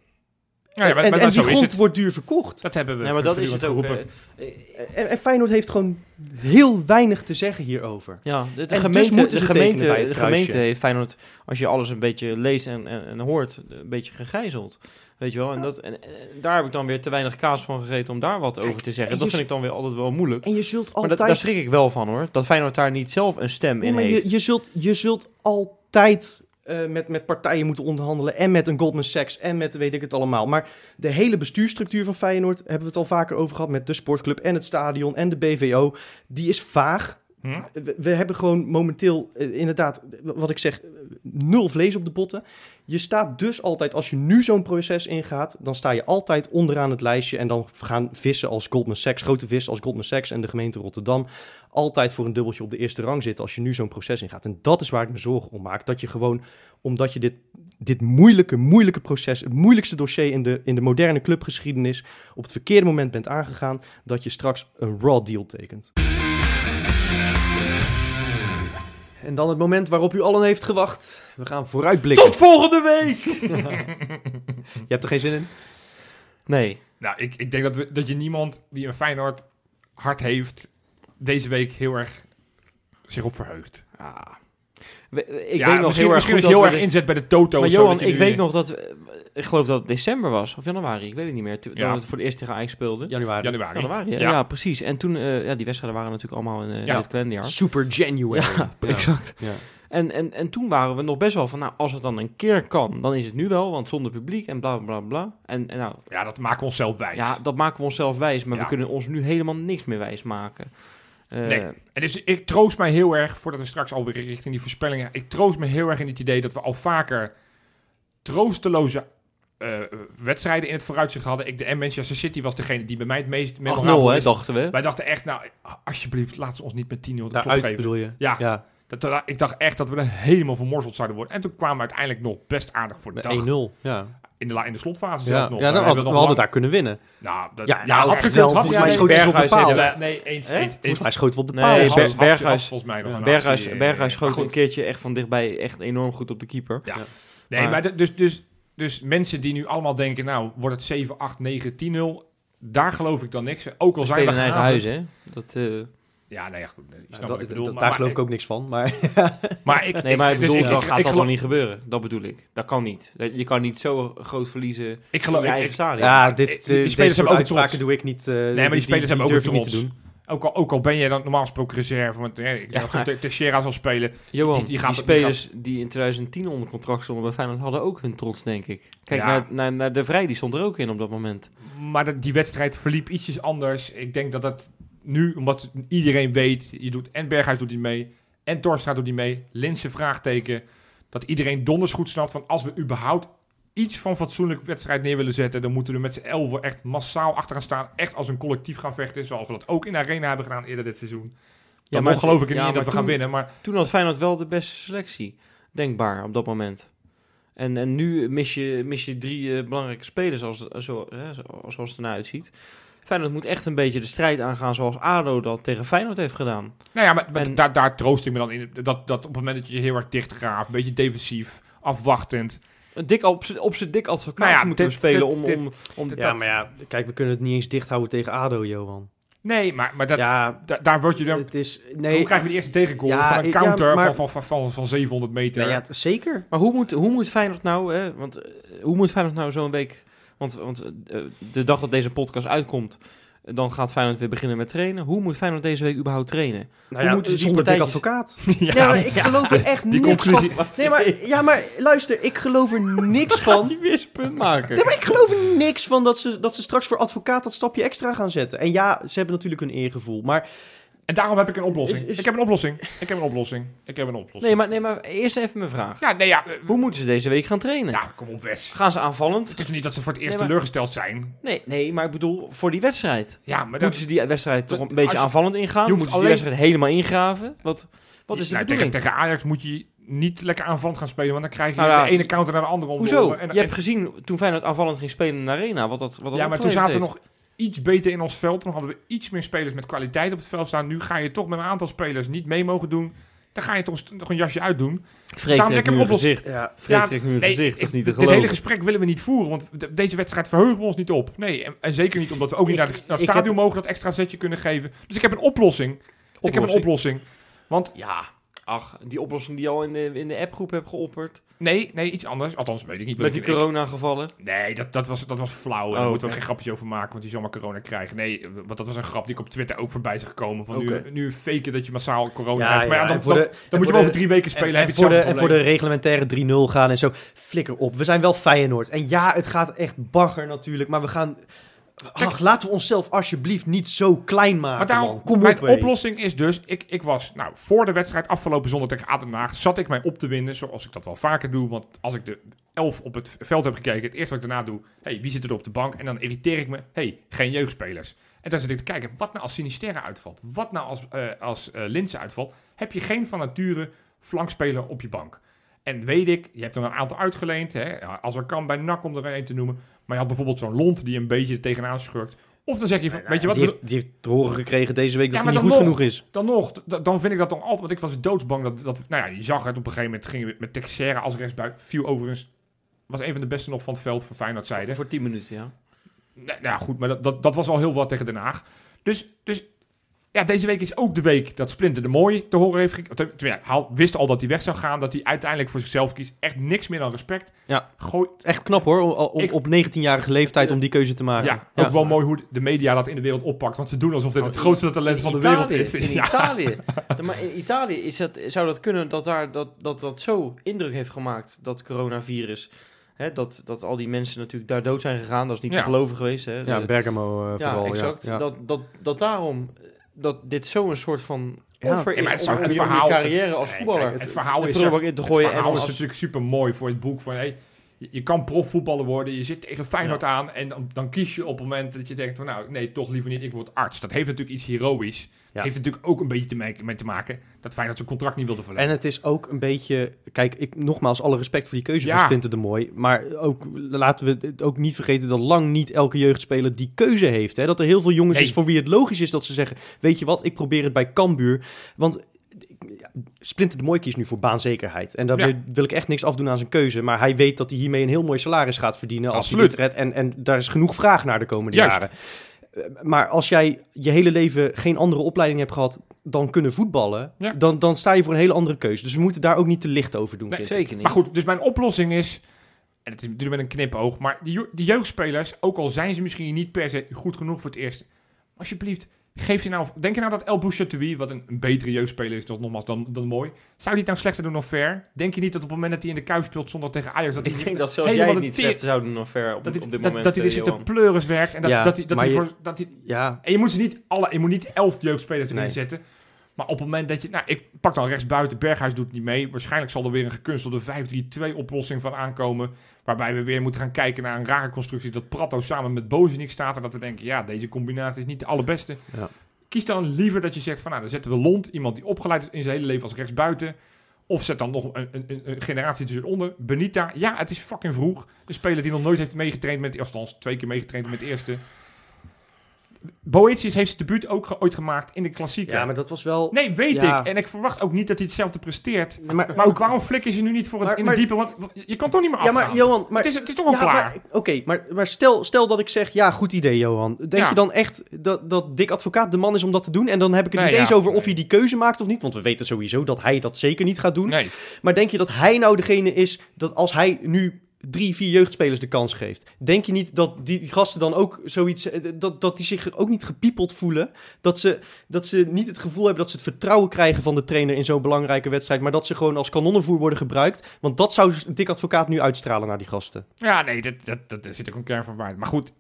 Ja, ja, maar, en maar en zo die is grond het. wordt duur verkocht. Dat hebben we Ja, maar dat is het ook. geroepen. eh, En, en Feyenoord heeft gewoon heel weinig te zeggen hierover. Ja, de, de En dus gemeente, de gemeente, de kruisje. gemeente heeft Feyenoord, als je alles een beetje leest en, en, en hoort, een beetje gegijzeld. Weet je wel? En, dat, en, en daar heb ik dan weer te weinig kaas van gegeten om daar wat over te zeggen. en Dat vind ik dan weer altijd wel moeilijk. En je zult Maar altijd... dat, daar schrik ik wel van hoor. Dat Feyenoord daar niet zelf een stem Nee, in maar heeft. je, je, zult, je zult altijd eh, met, met partijen moeten onderhandelen. En met een Goldman Sachs en met weet ik het allemaal. Maar de hele bestuursstructuur van Feyenoord... hebben we het al vaker over gehad met de sportclub en het stadion en de BVO. Die is vaag. Hm? We, we hebben gewoon momenteel eh, inderdaad, wat ik zeg, eh, nul vlees op de botten. Je staat dus altijd, als je nu zo'n proces ingaat, dan sta je altijd onderaan het lijstje. En dan gaan vissen als Goldman Sachs, grote vissen als Goldman Sachs en de gemeente Rotterdam, altijd voor een dubbeltje op de eerste rang zitten als je nu zo'n proces ingaat. En dat is waar ik me zorgen om maak. Dat je gewoon, omdat je dit, dit moeilijke, moeilijke proces, het moeilijkste dossier in de, in de moderne clubgeschiedenis, op het verkeerde moment bent aangegaan, dat je straks een raw deal tekent. En dan het moment waarop u allen heeft gewacht. We gaan vooruitblikken. Tot volgende week! Je hebt er geen zin in? Nee. Nou, ik, ik denk dat, we, dat je niemand die een Feyenoord hart heeft, deze week heel erg zich op verheugt. Ah. Ik ja, weet nog misschien, heel erg goed heel erg inzet bij de Toto. Maar Johan, ik nu- weet nog dat... eh, Ik geloof dat het december was, of januari, ik weet het niet meer. Toen Ja. we voor de eerste tegen Ajax speelden. Januari. Januari. Januari, ja, precies. En toen, eh, ja, die wedstrijden waren natuurlijk allemaal in, eh Ja. dit kalenderjaar. Super January. Ja, exact. Ja. En, en, en toen waren we nog best wel van, nou, als het dan een keer kan, dan is het nu wel, want zonder publiek en bla bla bla. En, en nou, Ja, dat maken we onszelf wijs. ja, dat maken we onszelf wijs, maar Ja. we kunnen ons nu helemaal niks meer wijs maken. Eh, Nee. En dus ik troost mij heel erg, voordat we straks alweer richting die voorspellingen... Ik troost me heel erg in het idee dat we al vaker troosteloze eh, wedstrijden in het vooruitzicht hadden. Ik, de en Manchester City was degene die bij mij het meest 8-0, memorabel hè, is. dachten we. Wij dachten echt, nou, alsjeblieft, laat ze ons niet met 10-0 de klop Daaruit geven. bedoel je? Ja. ja. Dat, dat- ik dacht echt dat we er helemaal vermorzeld zouden worden. En toen kwamen we uiteindelijk nog best aardig voor de Met dag. 1-0. Ja. In de, in de slotfase Ja, zelfs nog. ja dan hadden, we nog hadden lang- daar kunnen winnen. Nou, dat, Ja, ja, nou, had wel. Volgens ja, mij nee, schoten ze op de paal. heeft- nee, eens. Volgens mij we op de Nee, paal. Hafs- Berghuis- volgens mij nog Ja. een Berghuis, actie, eh, Berghuis schoot maar een goed. keertje echt van dichtbij echt enorm goed op de keeper. Ja. Ja. Nee, Maar- maar, dus, dus, dus mensen die nu allemaal denken, nou, wordt het 7, 8, 9, 10-0. Daar geloof ik dan niks. Ook al We zijn we in eigen huis, hè. Dat, eh, Ja, nee, ja, goed. nee, je dat- ik bedoel. dat- maar- daar maar geloof ik ook niks van. Maar Maar ik, nee, maar ik dus bedoel, ik- dan ik- gaat ik dat geloof- dan niet gebeuren. Dat bedoel ik. Dat kan niet. Dat- Je kan niet zo groot verliezen Ik in geloof, je ik- eigen ik- stadion. ja, die- dit, die spelers hebben ook uitspraken trots. doe ik niet. Nee, maar die spelers hebben ook niet te trots. doen. ook, al, ook al ben je dan normaal gesproken reserve, want eh, ik Ja, denk dat Teixeira zal spelen. Johan, die- die die, gaat- die spelers die in 2010 onder contract stonden bij Feyenoord hadden ook hun trots, denk ik. Kijk, Ja. naar, naar, naar De Vrij, die stond er ook in op dat moment. Maar dat- die wedstrijd verliep ietsjes anders. Ik denk dat dat nu, omdat iedereen weet, je doet, en Berghuis doet die mee, en Torstra doet die mee, Linse vraagteken, dat iedereen donders goed snapt van als we überhaupt iets van fatsoenlijk wedstrijd neer willen zetten, dan moeten we met z'n elfen echt massaal achter gaan staan, echt als een collectief gaan vechten, zoals we dat ook in de Arena hebben gedaan eerder dit seizoen. Dan maar- nog geloof ik er ja, niet in dat we gaan winnen, maar Toen had Feyenoord wel de beste selectie, denkbaar, op dat moment. En, en nu mis je, mis je drie eh, belangrijke spelers als, zo, hè, zo- zoals het ernaar uitziet. Feyenoord moet echt een beetje de strijd aangaan zoals ADO dat tegen Feyenoord heeft gedaan. Nou ja, maar, maar En- daar, daar troost ik me dan in. Dat, dat op het moment dat je je heel erg dicht graaft, een beetje defensief, afwachtend. Een dik, op z'n- op zijn dik advocaat Nou ja, moeten we dit- spelen dit- om... dit- om, om Ja, maar ja, kijk, we kunnen het niet eens dicht houden tegen ADO, Johan. Nee, maar, maar dat, ja, da- daar word je dan... het is... Toen Nee, krijgen we de eerste tegengoal Ja, van een ja, counter maar- van, van, van, van, van 700 meter. nee, ja, zeker. Maar hoe moet, hoe moet Feyenoord nou... Hè, want eh, hoe moet Feyenoord nou zo'n week... Want, want eh, de dag dat deze podcast uitkomt... Dan gaat Feyenoord weer beginnen met trainen. Hoe moet Feyenoord deze week überhaupt trainen? Nou ja, moeten ze die zonder dik partijtjes- advocaat. ja, Ja, maar ik geloof er echt die niks conclusie- van. Nee, maar, ja, maar luister, ik geloof er niks Gaat van. hij weer zijn punt maken? Nee, maar ik geloof er niks van dat ze, dat ze straks voor advocaat dat stapje extra gaan zetten. En ja, ze hebben natuurlijk hun eergevoel. Maar En daarom heb ik een oplossing. Is- is- Ik heb een oplossing. Ik heb een oplossing. Ik heb een oplossing. Nee, maar, nee, maar eerst even mijn vraag. Ja, nee, ja. eh, Hoe moeten ze deze week gaan trainen? Ja, kom op, Wes. Gaan ze aanvallend? Het is niet dat ze voor het eerst Nee, maar- teleurgesteld zijn. Nee, nee, maar ik bedoel voor die wedstrijd. Ja, maar dat... Moeten ze die wedstrijd toch een beetje je- aanvallend ingaan? je hoeft Moeten ze die wedstrijd helemaal ingraven? Wat, wat is de Nou, bedoeling? tegen, tegen Ajax moet je niet lekker aanvallend gaan spelen, want dan krijg je Nou ja, de ene counter naar de andere om. Hoezo? En, Je hebt gezien toen Feyenoord aanvallend ging spelen in de arena, wat dat, wat dat ja, maar toen zaten heeft. nog iets beter in ons veld. Toen hadden we iets meer spelers met kwaliteit op het veld staan. Nu ga je toch met een aantal spelers niet mee mogen doen. Dan ga je toch een- nog een jasje uitdoen. Freek Daarom lekker nu een gezicht. ja, Ja, nu nee, gezicht, dat is ik- niet te dit hele geloven. gesprek willen we niet voeren, want de- deze wedstrijd verheugen we ons niet op. Nee, en, en zeker niet omdat we ook niet Ik- naar, het- naar ik het stadion heb- mogen dat extra zetje kunnen geven. Dus ik heb een oplossing. Ik heb een Oplossing. oplossing. Want Ja, ach, die oplossing die je al in de, in de appgroep hebt geopperd. nee, nee, iets anders. Althans, weet ik niet. Met die Ik- corona-gevallen. Nee, dat, dat, was, dat was flauw. Daar Oh, moeten we geen grapje over maken, want die zal maar corona krijgen. Nee, want dat was een grap die ik op Twitter ook voorbij is gekomen. Van nu, nu faken dat je massaal corona Ja, hebt. Maar ja, ja, dan, dan, de- dan en moet je wel over drie weken spelen. en, heb en je voor de, en voor de reglementaire 3-0 gaan en zo. Flikker op. We zijn wel Feyenoord. En ja, het gaat echt bagger natuurlijk. Maar we gaan... Ach, laten we onszelf alsjeblieft niet zo klein maken, Maar daarom, man. Kom mijn op, oplossing is dus, ik, ik was, nou, voor de wedstrijd afgelopen zondag tegen ADO Den Haag, zat ik mij op te winnen, zoals ik dat wel vaker doe. Want als ik de elf op het veld heb gekeken, het eerste wat ik daarna doe, hey, wie zit er op de bank? En dan irriteer ik me, hey, geen jeugdspelers. En dan zit ik te kijken, wat nou als Sinisterra uitvalt? Wat nou als, eh als eh Linse uitvalt? Heb je geen van nature flankspeler op je bank? En weet ik, je hebt er een aantal uitgeleend, hè, als er kan bij NAC om er een te noemen. Maar je had bijvoorbeeld zo'n Lont die een beetje tegenaan schurkt. Of dan zeg je, van, weet je wat, Die heeft, die heeft te horen gekregen deze week dat Ja, hij niet goed genoeg is. dan nog, dan vind ik dat dan altijd, want ik was doodsbang dat, dat nou ja, je zag het op een gegeven moment, gingen we met Texera als rechtsbuiten, viel overigens, was een van de beste nog van het veld voor Feyenoord zijde. Voor 10 minuten, ja. Nou ja, goed, maar dat, dat, dat was al heel wat tegen Den Haag. Dus, dus ja, deze week is ook de week dat Splinter de Mooi te horen heeft gekregen. Ja, hij wist al dat hij weg zou gaan, dat hij uiteindelijk voor zichzelf kiest. Echt niks meer dan respect. Ja. Gooi, Echt knap hoor, Ik- op 19-jarige leeftijd om die keuze te maken. ja, ook wel mooi hoe de media dat in de wereld oppakt. Want ze doen alsof dit het Oh, grootste talent In van de Italië, wereld is. In Ja. Italië. Maar in Italië is dat, zou dat kunnen dat daar, dat, dat, dat zo indruk heeft gemaakt, dat coronavirus. Hè, dat, dat al die mensen natuurlijk daar dood zijn gegaan. Dat is niet Ja. te geloven geweest. Hè. Ja, Bergamo eh, ja, vooral. exact. Ja. Dat, dat, dat daarom eh, dat dit zo'n soort van Ja. offer Ja, maar is het om, het je, om je verhaal- carrière het- als voetballer kijk, het verhaal is te gooien. Het verhaal en is als- natuurlijk super mooi voor het boek. Van, hey, je, je kan profvoetballer worden, je zit tegen Feyenoord aan en dan, dan kies je op het moment dat je denkt van nou, nee, toch liever niet, ik word arts. Dat heeft natuurlijk iets heroïs. Ja. Heeft natuurlijk ook een beetje te maken, mee te maken dat Feyenoord zijn contract niet wilde verlengen. En het is ook een beetje... Kijk, ik, nogmaals, alle respect voor die keuze Ja. van Splinter de Mooi. Maar ook, laten we het ook niet vergeten dat lang niet elke jeugdspeler die keuze heeft. Hè? Dat er heel veel jongens Nee. is voor wie het logisch is dat ze zeggen... Weet je wat, ik probeer het bij Cambuur. Want ja, Splinter de Mooi kiest nu voor baanzekerheid. En daar Ja. wil, ik echt niks afdoen aan zijn keuze. Maar hij weet dat hij hiermee een heel mooi salaris gaat verdienen... als Absoluut. hij dit redt. En, en daar is genoeg vraag naar de komende Juist. jaren. Eh, Maar als jij je hele leven geen andere opleiding hebt gehad dan kunnen voetballen, Ja. dan, dan sta je voor een hele andere keuze. Dus we moeten daar ook niet te licht over doen. Nee, vind ik. Zeker niet. Maar goed, dus mijn oplossing is, en het is natuurlijk met een knipoog, maar die jeugdspelers, ook al zijn ze misschien niet per se goed genoeg voor het eerste, alsjeblieft, geef ze nou, denk je nou dat El Bouchatoui, wat een, een betere jeugdspeler is, dat nogmaals dan, dan mooi, zou hij het nou slechter doen dan Ver? Denk je niet dat op het moment dat hij in de Kuip speelt zondag tegen Ajax, dat ik hij denk dat zelfs helemaal jij het de niet teer- slecht zou doen of ver op, dat hij, op dit dat, moment, dat hij er eh, zit te Johan. pleuris werkt en dat, Ja, dat hij, dat hij je- voor, dat hij, Ja, en je moet ze niet alle, je moet niet elf jeugdspelers erin Nee. zetten. Maar op het moment dat je, nou, ik pak dan rechts buiten, Berghuis doet niet mee. Waarschijnlijk zal er weer een gekunstelde 5-3-2 oplossing van aankomen. Waarbij we weer moeten gaan kijken naar een rare constructie. Dat Prato samen met Bozenik staat. En dat we denken, ja, deze combinatie is niet de allerbeste. Ja. Kies dan liever dat je zegt van, nou, dan zetten we Lont. Iemand die opgeleid is in zijn hele leven als rechtsbuiten. Of zet dan nog een, een, een, een generatie tussenonder. Benita, ja, het is fucking vroeg. Een speler die nog nooit heeft meegetraind met, althans twee keer meegetraind met de eerste. Boetius heeft zijn debuut ook ge- ooit gemaakt in de klassieker. Ja, maar dat was wel... Nee, weet Ja. ik. En ik verwacht ook niet dat hij hetzelfde presteert. Maar Maar ook- waarom flikker je nu niet voor het Maar- in de diepe? Want je kan toch niet meer Ja, afgaan. maar Johan, maar... het, is, het is toch al ja, klaar. Oké, maar, maar stel, stel dat ik zeg, ja, goed idee, Johan. Denk Ja. je dan echt dat, dat Dick Advocaat de man is om dat te doen? En dan heb ik het Nee, niet eens ja. over of hij die keuze maakt of niet. Want we weten sowieso dat hij dat zeker niet gaat doen. Nee. Maar denk je dat hij nou degene is dat als hij nu drie, vier jeugdspelers de kans geeft. Denk je niet dat die, gasten dan ook zoiets, eh, dat, dat die zich ook niet gepiepeld voelen? Dat ze, dat ze niet het gevoel hebben dat ze het vertrouwen krijgen van de trainer in zo'n belangrijke wedstrijd, maar dat ze gewoon als kanonnenvoer worden gebruikt? Want dat zou Dick Advocaat nu uitstralen naar die gasten. Ja, nee, dat, dat, dat, zit ook een kern van waarheid. Maar goed,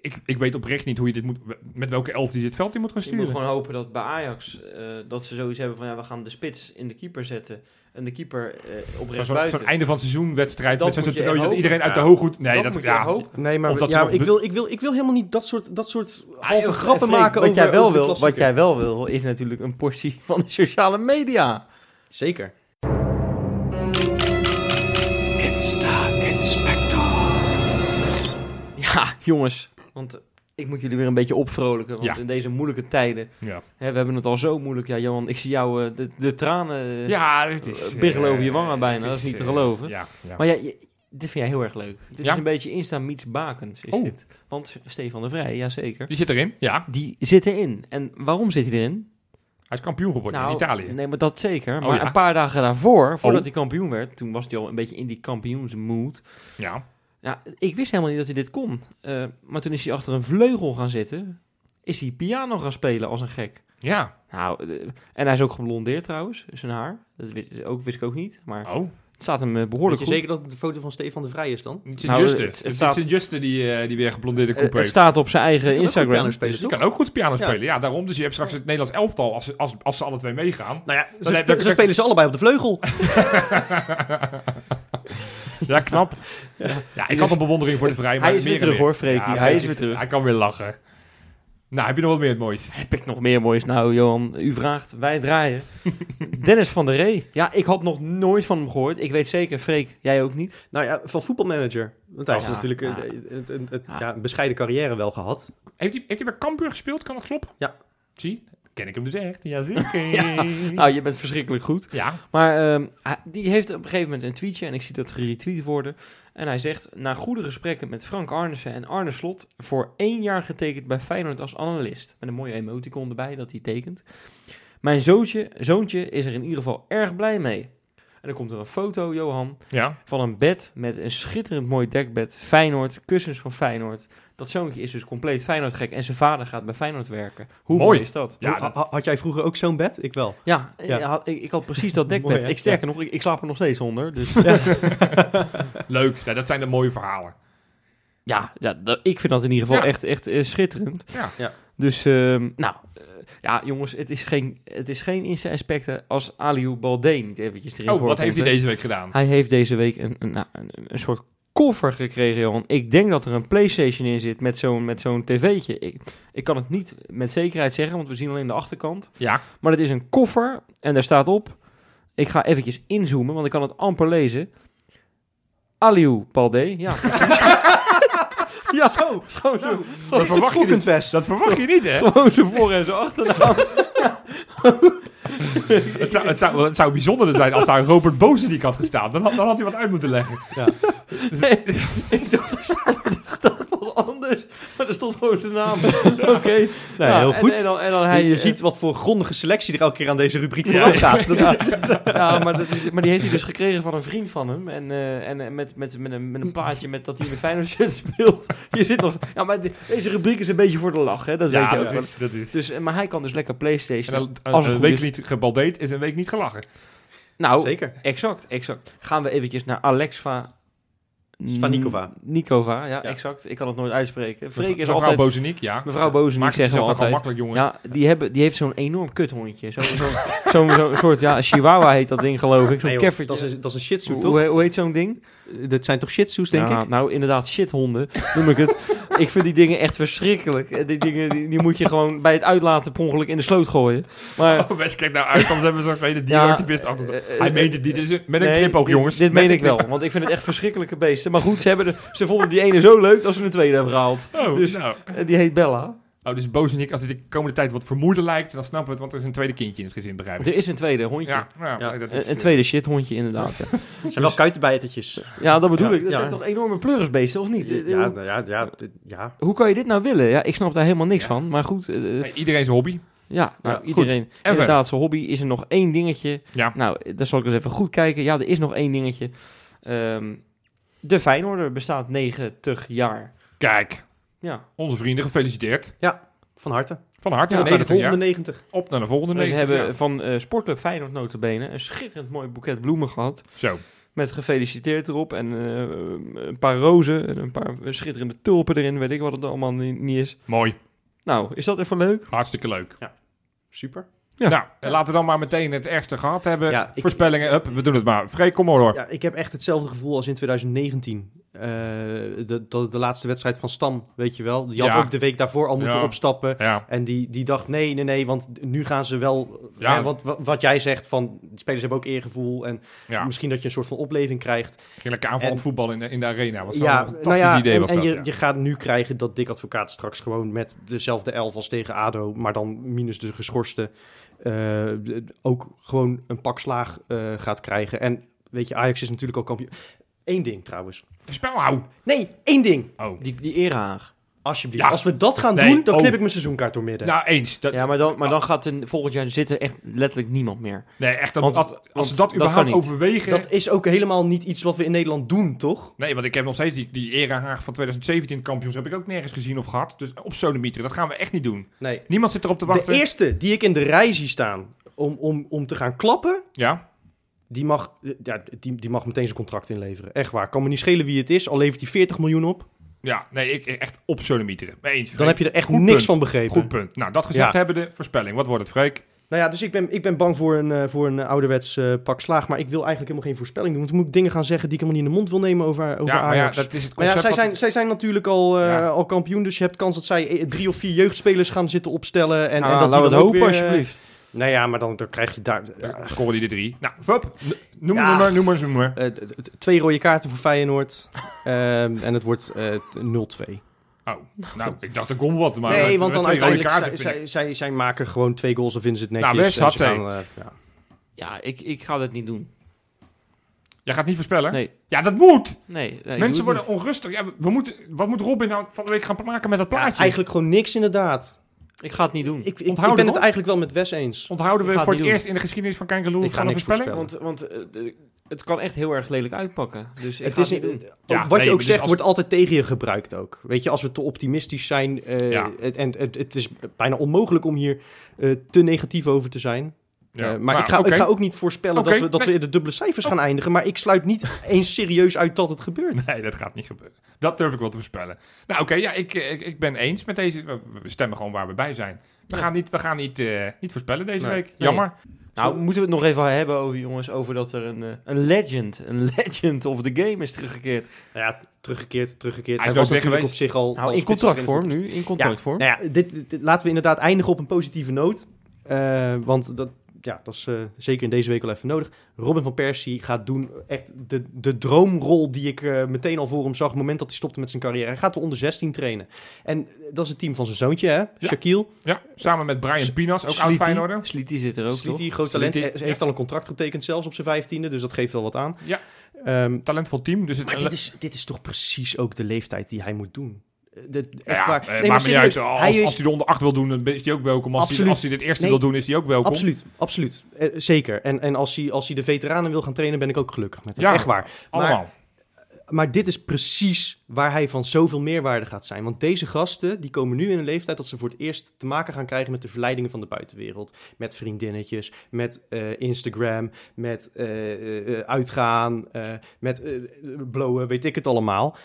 ik, ik weet oprecht niet hoe je dit moet... Met welke elf die het veld in moet gaan Je moet sturen. gewoon hopen dat bij Ajax eh, dat ze zoiets hebben van ja, we gaan de spits in de keeper zetten en de keeper eh, op Zo'n buiten. einde van seizoen wedstrijd. Dat met zo'n moet je toernooi dat iedereen uit de hooghoed... Nee, dat dat, ja. Nee, maar dat ja, ik, wil, ik, wil, ik wil helemaal niet dat soort, dat soort halve Ah, grappen Freek, maken wat over, jij wel over wil, Wat jij wel wil, is natuurlijk een portie van de sociale media. Zeker. Ja, jongens, want ik moet jullie weer een beetje opvrolijken. Want Ja. in deze moeilijke tijden, ja. hè, we hebben het al zo moeilijk. Ja, Johan, ik zie jou eh, de, de tranen eh, ja, het is... eh, biggelen over je wangen bijna, dat is niet te geloven. Ja, ja. Maar ja, je- dit vind jij heel erg leuk. Dit Ja? is een beetje Insta meets Bakens, is Oh. dit. Want Stefan de Vrij, jazeker, Die zit erin, ja. die zit erin. En waarom zit hij erin? Hij is kampioen geworden in Italië. Nee, maar dat zeker. Oh, maar ja? een paar dagen daarvoor, voordat Oh. hij kampioen werd, toen was hij al een beetje in die kampioensmood. Ja. Ja, ik wist helemaal niet dat hij dit kon. Eh, maar toen is hij achter een vleugel gaan zitten. Is hij piano gaan spelen als een gek. Ja. Nou, eh, en hij is ook geblondeerd trouwens, zijn haar. Dat wist, ook, wist ik ook niet. Maar Oh. het staat hem eh, Weet behoorlijk je goed. zeker dat het een foto van Stefan de Vrij is dan? Niet Nou, het- Het, het is staat- Sint-Juste die, eh, die weer geblondeerde koep het heeft. staat op zijn eigen Die kan ook goed Instagram. piano spelen, Dus die kan ook goed piano spelen. Ja, daarom. Dus je hebt straks het Nederlands elftal als, als, als ze alle twee meegaan. Nou ja, Dan ze, ze spelen ze allebei op de vleugel. Ja, knap. Ja, ik had een bewondering voor de vrij. Maar Hij is weer terug, hoor, Freekie. Ja, Hij is weer terug. Hij kan weer lachen. Nou, heb je nog wat meer het moois? Heb ik nog meer moois? Nou, Johan, u vraagt, wij draaien. Dennis van der Ree. Ja, ik had nog nooit van hem gehoord. Ik weet zeker, Freek, jij ook niet. Nou ja, van voetbalmanager. Want hij Ja, heeft natuurlijk ja. een, een, een- een- Ja. ja, een bescheiden carrière wel gehad. Heeft hij, heeft hij bij Cambuur gespeeld? Kan dat kloppen? Ja. Zie, ken ik hem dus echt. Jazeker. Nou, je bent verschrikkelijk goed. ja. Maar ehm, die heeft op een gegeven moment een tweetje en ik zie dat geretweet worden. En hij zegt, na goede gesprekken met Frank Arnissen en Arne Slot... voor één jaar getekend bij Feyenoord als analist. Met een mooie emoticon erbij dat hij tekent. Mijn zoontje, zoontje is er in ieder geval erg blij mee. En dan komt er een foto, Johan, Ja. van een bed met een schitterend mooi dekbed. Feyenoord, kussens van Feyenoord. Dat zoontje is dus compleet Feyenoord gek en zijn vader gaat bij Feyenoord werken. Hoe mooi, Mooi. is dat? Ja, dat- had jij vroeger ook zo'n bed? Ik wel. Ja, Ja. Ik, had, ik, ik had precies dat dekbed. Mooi, ik sterker nog, ik, ik slaap er nog steeds onder. Dus Leuk. Ja, dat zijn de mooie verhalen. ja, ja dat- ik vind dat in ieder geval Ja. echt, echt eh, schitterend. Ja. Ja. Dus, ehm, nou, ja jongens, het is geen, het is geen Insta-aspecten als Aliou Balde niet eventjes erin Oh, wat heeft hij deze week gedaan? Hij heeft deze week een, een, nou, een, een soort koffer gekregen, Johan. Ik denk dat er een Playstation in zit met zo'n, met zo'n tv'tje. Ik, ik kan het niet met zekerheid zeggen, want we zien alleen de achterkant. Ja. Maar het is een koffer en daar staat op... Ik ga eventjes inzoomen, want ik kan het amper lezen. Aliou Balde, ja. ja, Zo, gewoon zo. Dat verwacht je niet. Dat verwacht je niet, hè? Gewoon zijn voor- en zijn achternaam. Het zou, het, zou, het zou bijzonder zijn als daar Robert Bozeniek had gestaan. Dan, had- dan had hij wat uit moeten leggen. Ik dacht, er staat wat anders. Maar er stond gewoon zijn naam. Oké. Nee, Nou, heel en- goed. En, dan, en dan hij, je je eh, ziet wat voor grondige selectie er elke keer aan deze rubriek vooraf gaat. Dat is- Ja, maar, dat is, maar die heeft hij dus gekregen van een vriend van hem. En, eh, en eh, met, met, met, een, met een plaatje met dat hij in de Feyenoord shirt speelt. Je zit nog... Ja, maar de- deze rubriek is een beetje voor de lach, hè. Dat weet je ook dat is, dat is. Dus, maar hij kan dus lekker En Playstation. dan, een, als een week is. niet gebaldeed is een week niet gelachen. Nou, Zeker. exact, exact. Gaan we eventjes naar Alexva... Svanikova. Nikova, ja, Ja. exact. Ik kan het nooit uitspreken. Freek is Mevrouw altijd... Bozeniek, ja. Mevrouw Bozeniek toch al altijd. makkelijk, jongen. Ja, die, hebben, die heeft zo'n enorm kuthondje. Zo'n zo, zo, zo'n soort, ja, chihuahua heet dat ding geloof ik. Zo'n Nee, keffertje. dat, is, dat is een shih tzu, toch? hoe, hoe heet zo'n ding? Dat zijn toch shih tzus, denk Ja, ik? Nou, inderdaad, shithonden noem ik het. ik vind die dingen echt verschrikkelijk. Eh, Die dingen die, die moet je gewoon bij het uitlaten per ongeluk in de sloot gooien. Maar... Oh, Wes, kijk nou uit, anders hebben we zo'n Ja, dierenactivist achter. eh, eh, Hij meent het niet, een- met een nee, knip ook, jongens. Dit meen een ik wel, want ik vind het echt verschrikkelijke beesten. Maar goed, ze, hebben de, ze vonden die ene zo leuk dat ze een tweede hebben gehaald. Oh, Dus- nou. Die heet Bella. Oh, dus Bozenik, als hij de komende tijd wat vermoeider lijkt, dan snap het, want er is een tweede kindje in het gezin, begrijp ik. Er is een tweede hondje. Ja, dat Een, is, een eh, tweede shithondje, inderdaad. Ja, Het zijn wel kuitenbijtertjes. ja dat bedoel Ja, ik. Dat ja. zijn toch enorme pleurisbeesten, of niet? Eh, Ja, hoe, ja, ja, ja. hoe kan je dit nou willen? Ja, ik snap daar helemaal niks Ja. van. Maar goed, eh, nee, iedereen zijn hobby. ja, nou, Ja, goed. iedereen. En inderdaad, zijn hobby. Is er nog één dingetje? Ja. Nou, daar zal ik eens even goed kijken. Ja, er is nog één dingetje. Ehm, de Feyenoorder bestaat 90 jaar. Kijk, Ja. onze vrienden, gefeliciteerd. Van harte. Van harte, Ja, Op naar de 90 jaar. volgende 90. Op naar de volgende Ze 90 hebben jaar. van eh, Sportclub Feyenoord notabene een schitterend mooi boeket bloemen gehad. Zo, Met gefeliciteerd erop en eh, een paar rozen en een paar schitterende tulpen erin. Weet ik wat het allemaal ni- niet is. mooi. Nou, is dat even leuk? Hartstikke leuk. Super. Ja. Nou, laten we dan maar meteen het ergste gehad hebben. Ja, ik- Voorspellingen, up, we doen het maar. Freek, kom maar door. Ja, ik heb echt hetzelfde gevoel als in 2019. Eh, de, de, de laatste wedstrijd van Stam, weet je wel. Die had Ja. ook de week daarvoor al moeten Ja. opstappen. Ja, En die, die dacht, nee, nee, nee, want nu gaan ze wel... Ja. Ja. wat, wat, wat jij zegt, van, de spelers hebben ook eergevoel. En misschien dat je een soort van opleving krijgt. Lekker aanvallend En- voetbal in de, in de arena. Wel ja, een fantastisch nou ja, idee en, was en dat. je, gaat nu krijgen dat Dick Advocaat straks gewoon met dezelfde elf als tegen ADO... maar dan minus de geschorste... eh, ook gewoon een pak slaag eh, gaat krijgen. En weet je, Ajax is natuurlijk ook kampioen. Eén ding trouwens. Spel hou. Nee, één ding. Oh. Die, die Erehaag. Alsjeblieft. Ja. Als we dat gaan Nee, doen, dan oh. knip ik mijn seizoenkaart door midden. Nou, eens. Dat, Ja, maar dan, maar dan gaat er volgend jaar zitten echt letterlijk niemand meer. nee, echt. Want- als, als want ze dat dat überhaupt kan niet. overwegen... dat is ook helemaal niet iets wat we in Nederland doen, toch? Nee, want ik heb nog steeds die, die Era Haag van 2017 kampioens heb ik ook nergens gezien of gehad. Dus op Sodemieter, dat gaan we echt niet doen. Nee. Niemand zit erop te De wachten. eerste die ik in de rij zie staan om, om, om te gaan klappen, Ja, die mag, ja, die, die mag meteen zijn contract inleveren. Echt waar. Kan me niet schelen wie het is, al levert hij 40 miljoen op. ja, nee, ik echt op Sodemieter. Eens. Dan heb je er echt Goed niks punt. van begrepen. Goed punt. Nou, dat gezegd Ja. hebben de voorspelling. Wat wordt het, Freek? Nou ja, dus ik ben, ik ben bang voor een, eh, voor een eh, ouderwets eh, pak slaag. Maar ik wil eigenlijk helemaal geen voorspelling doen. Want dan moet ik dingen gaan zeggen die ik helemaal niet in de mond wil nemen over, over ja, maar ja, Ajax. dat is het Maar ja, concept. zij zijn, zij zijn natuurlijk al, Ja. al kampioen. Dus je hebt kans dat zij drie of vier jeugdspelers gaan zitten opstellen. En, Ah, en dat laten we die het hopen, weer, alsjeblieft. Nou ja, maar dan, dan krijg je daar... Ja, scoren die de drie. Nou, fup. Noem Ja. maar, noem maar, noem maar. eh, t- twee rode kaarten voor Feyenoord. Ehm, en het wordt eh, 0-2. Oh, nou, ik dacht er kon wat, maar nee, met- want dan twee rode uiteindelijk... kaarten zij, zij, zij, zij maken gewoon twee goals of vinden ze het netjes. Nou, best, had ze zij. gaan, eh, ja. Ja, ik, ik ga dat niet doen. Jij gaat niet voorspellen? Nee, Ja, dat moet. nee. nee Mensen worden onrustig. Ja, we moeten, wat moet Robin nou van de week gaan maken met dat Ja, plaatje? eigenlijk gewoon niks inderdaad. Ik ga het niet doen. Ik, ik, ben het eigenlijk wel met Wes eens. Onthouden Ik we voor het eerst in de geschiedenis van Kangaloo Ik ga van een niks voorspelling? Want, want eh, de- het kan echt heel erg lelijk uitpakken. Dus ik Het ga is het niet. Ja, wat nee, je ook dus zegt, als- wordt altijd tegen je gebruikt ook. Weet je, als we te optimistisch zijn. eh, Ja. het, en het, het is bijna onmogelijk om hier eh, te negatief over te zijn. Ja. Eh, maar ik, ga, ik ga ook niet voorspellen dat we, dat nee. we in de dubbele cijfers gaan eindigen. Maar ik sluit niet eens serieus uit dat het gebeurt. Nee, dat gaat niet gebeuren. Dat durf ik wel te voorspellen. Nou, oké, ja, ik, ik, ik ben eens met deze. We stemmen gewoon waar we bij zijn. We Ja. gaan niet, we gaan niet, eh, niet voorspellen deze Nee. week. Nee. Jammer. Nou, moeten we het nog even hebben over, jongens, over dat er een, eh, een legend, een legend of the game is teruggekeerd. Nou ja, teruggekeerd, teruggekeerd. Hij is was natuurlijk op geweest. zich al... Nou, al in contractvorm nu, in contractvorm. Nou ja, dit, dit- dit- laten we inderdaad eindigen op een positieve noot. Eh, want dat, ja, dat is eh, zeker in deze week wel even nodig. Robin van Persie gaat doen echt de, de droomrol die ik eh, meteen al voor hem zag... op het moment dat hij stopte met zijn carrière. Hij gaat de onder 16 trainen. En eh, dat is het team van zijn zoontje, hè? Shaquille. Ja, samen met Brian Pinas, ook oud Slietie. Feyenoorder. Slietie zit er ook, toch? Slietie, groot talent. Hij heeft al een contract getekend, zelfs op zijn vijftiende. Dus dat geeft wel wat aan. Ja. Ehm, Talentvol team. Dus het, maar dit is, dit is toch precies ook de leeftijd die hij moet doen. Eh, de- echt ja, waar. eh, Nee, maar serieus, Als, hij als is- hij de onder 8 wil doen, dan is hij ook welkom. Als, hij, Absoluut. als hij dit eerste Nee. wil doen, is hij ook welkom. Absoluut, absoluut. Eh, zeker. En, en als, hij, als hij de veteranen wil gaan trainen, ben ik ook gelukkig met hem. Ja, Echt waar. Allemaal. Maar dit is precies waar hij van zoveel meerwaarde gaat zijn. Want deze gasten, die komen nu in een leeftijd dat ze voor het eerst te maken gaan krijgen met de verleidingen van de buitenwereld. Met vriendinnetjes, met Instagram, met uitgaan, met blowen, weet ik het allemaal.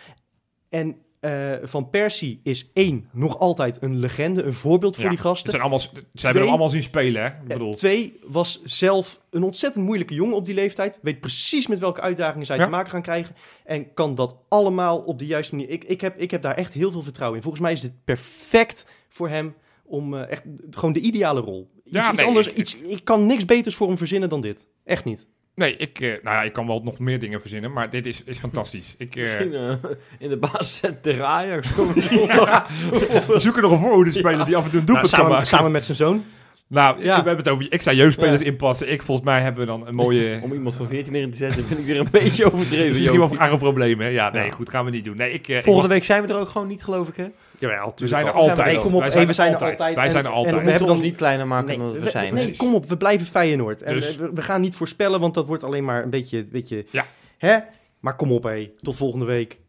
En eh, Van Persie is één, nog altijd een legende, een voorbeeld voor Ja, die Het gasten. zijn allemaal, ze hebben hem allemaal zien spelen, hè? Ik Eh, bedoel, Twee, was zelf een ontzettend moeilijke jongen op die leeftijd. Weet precies met welke uitdagingen zij Ja. te maken gaan krijgen. En kan dat allemaal op de juiste manier. Ik, ik, heb, ik heb daar echt heel veel vertrouwen in. Volgens mij is dit perfect voor hem om eh, echt gewoon de ideale rol. Iets, Ja, iets nee, anders, ik- iets, ik kan niks beters voor hem verzinnen dan dit. Echt niet. Nee, ik, eh, nou ja, ik kan wel nog meer dingen verzinnen, maar dit is, is fantastisch. Ik, eh, Misschien eh, in de baas zet tegen Ajax. we zoeken nog een voorhoede speler die af en toe een Nou, doelpunt kan samen, maken. samen met zijn zoon. Nou, Ja. we hebben het over extra jeugdspelers Ja. inpassen. Ik, volgens mij hebben we dan een mooie... Om iemand van 14 erin te zetten, vind ik weer een beetje overdreven. is misschien wel een probleem, hè? Ja, nee, Ja. goed, gaan we niet doen. Nee, ik, ik Volgende was- week zijn we er ook gewoon niet, geloof ik, hè? Jawel, We zijn er altijd. Nee, kom op, Wij hey, we zijn er altijd. Wij En- zijn er en altijd. we We hebben moeten ons niet kleiner maken Nee, dan dat we, we- zijn. nee, kom op, we blijven Feyenoord. En Dus- we, we gaan niet voorspellen, want dat wordt alleen maar een beetje... beetje Ja. Hè? Maar kom op, hé. Tot volgende week.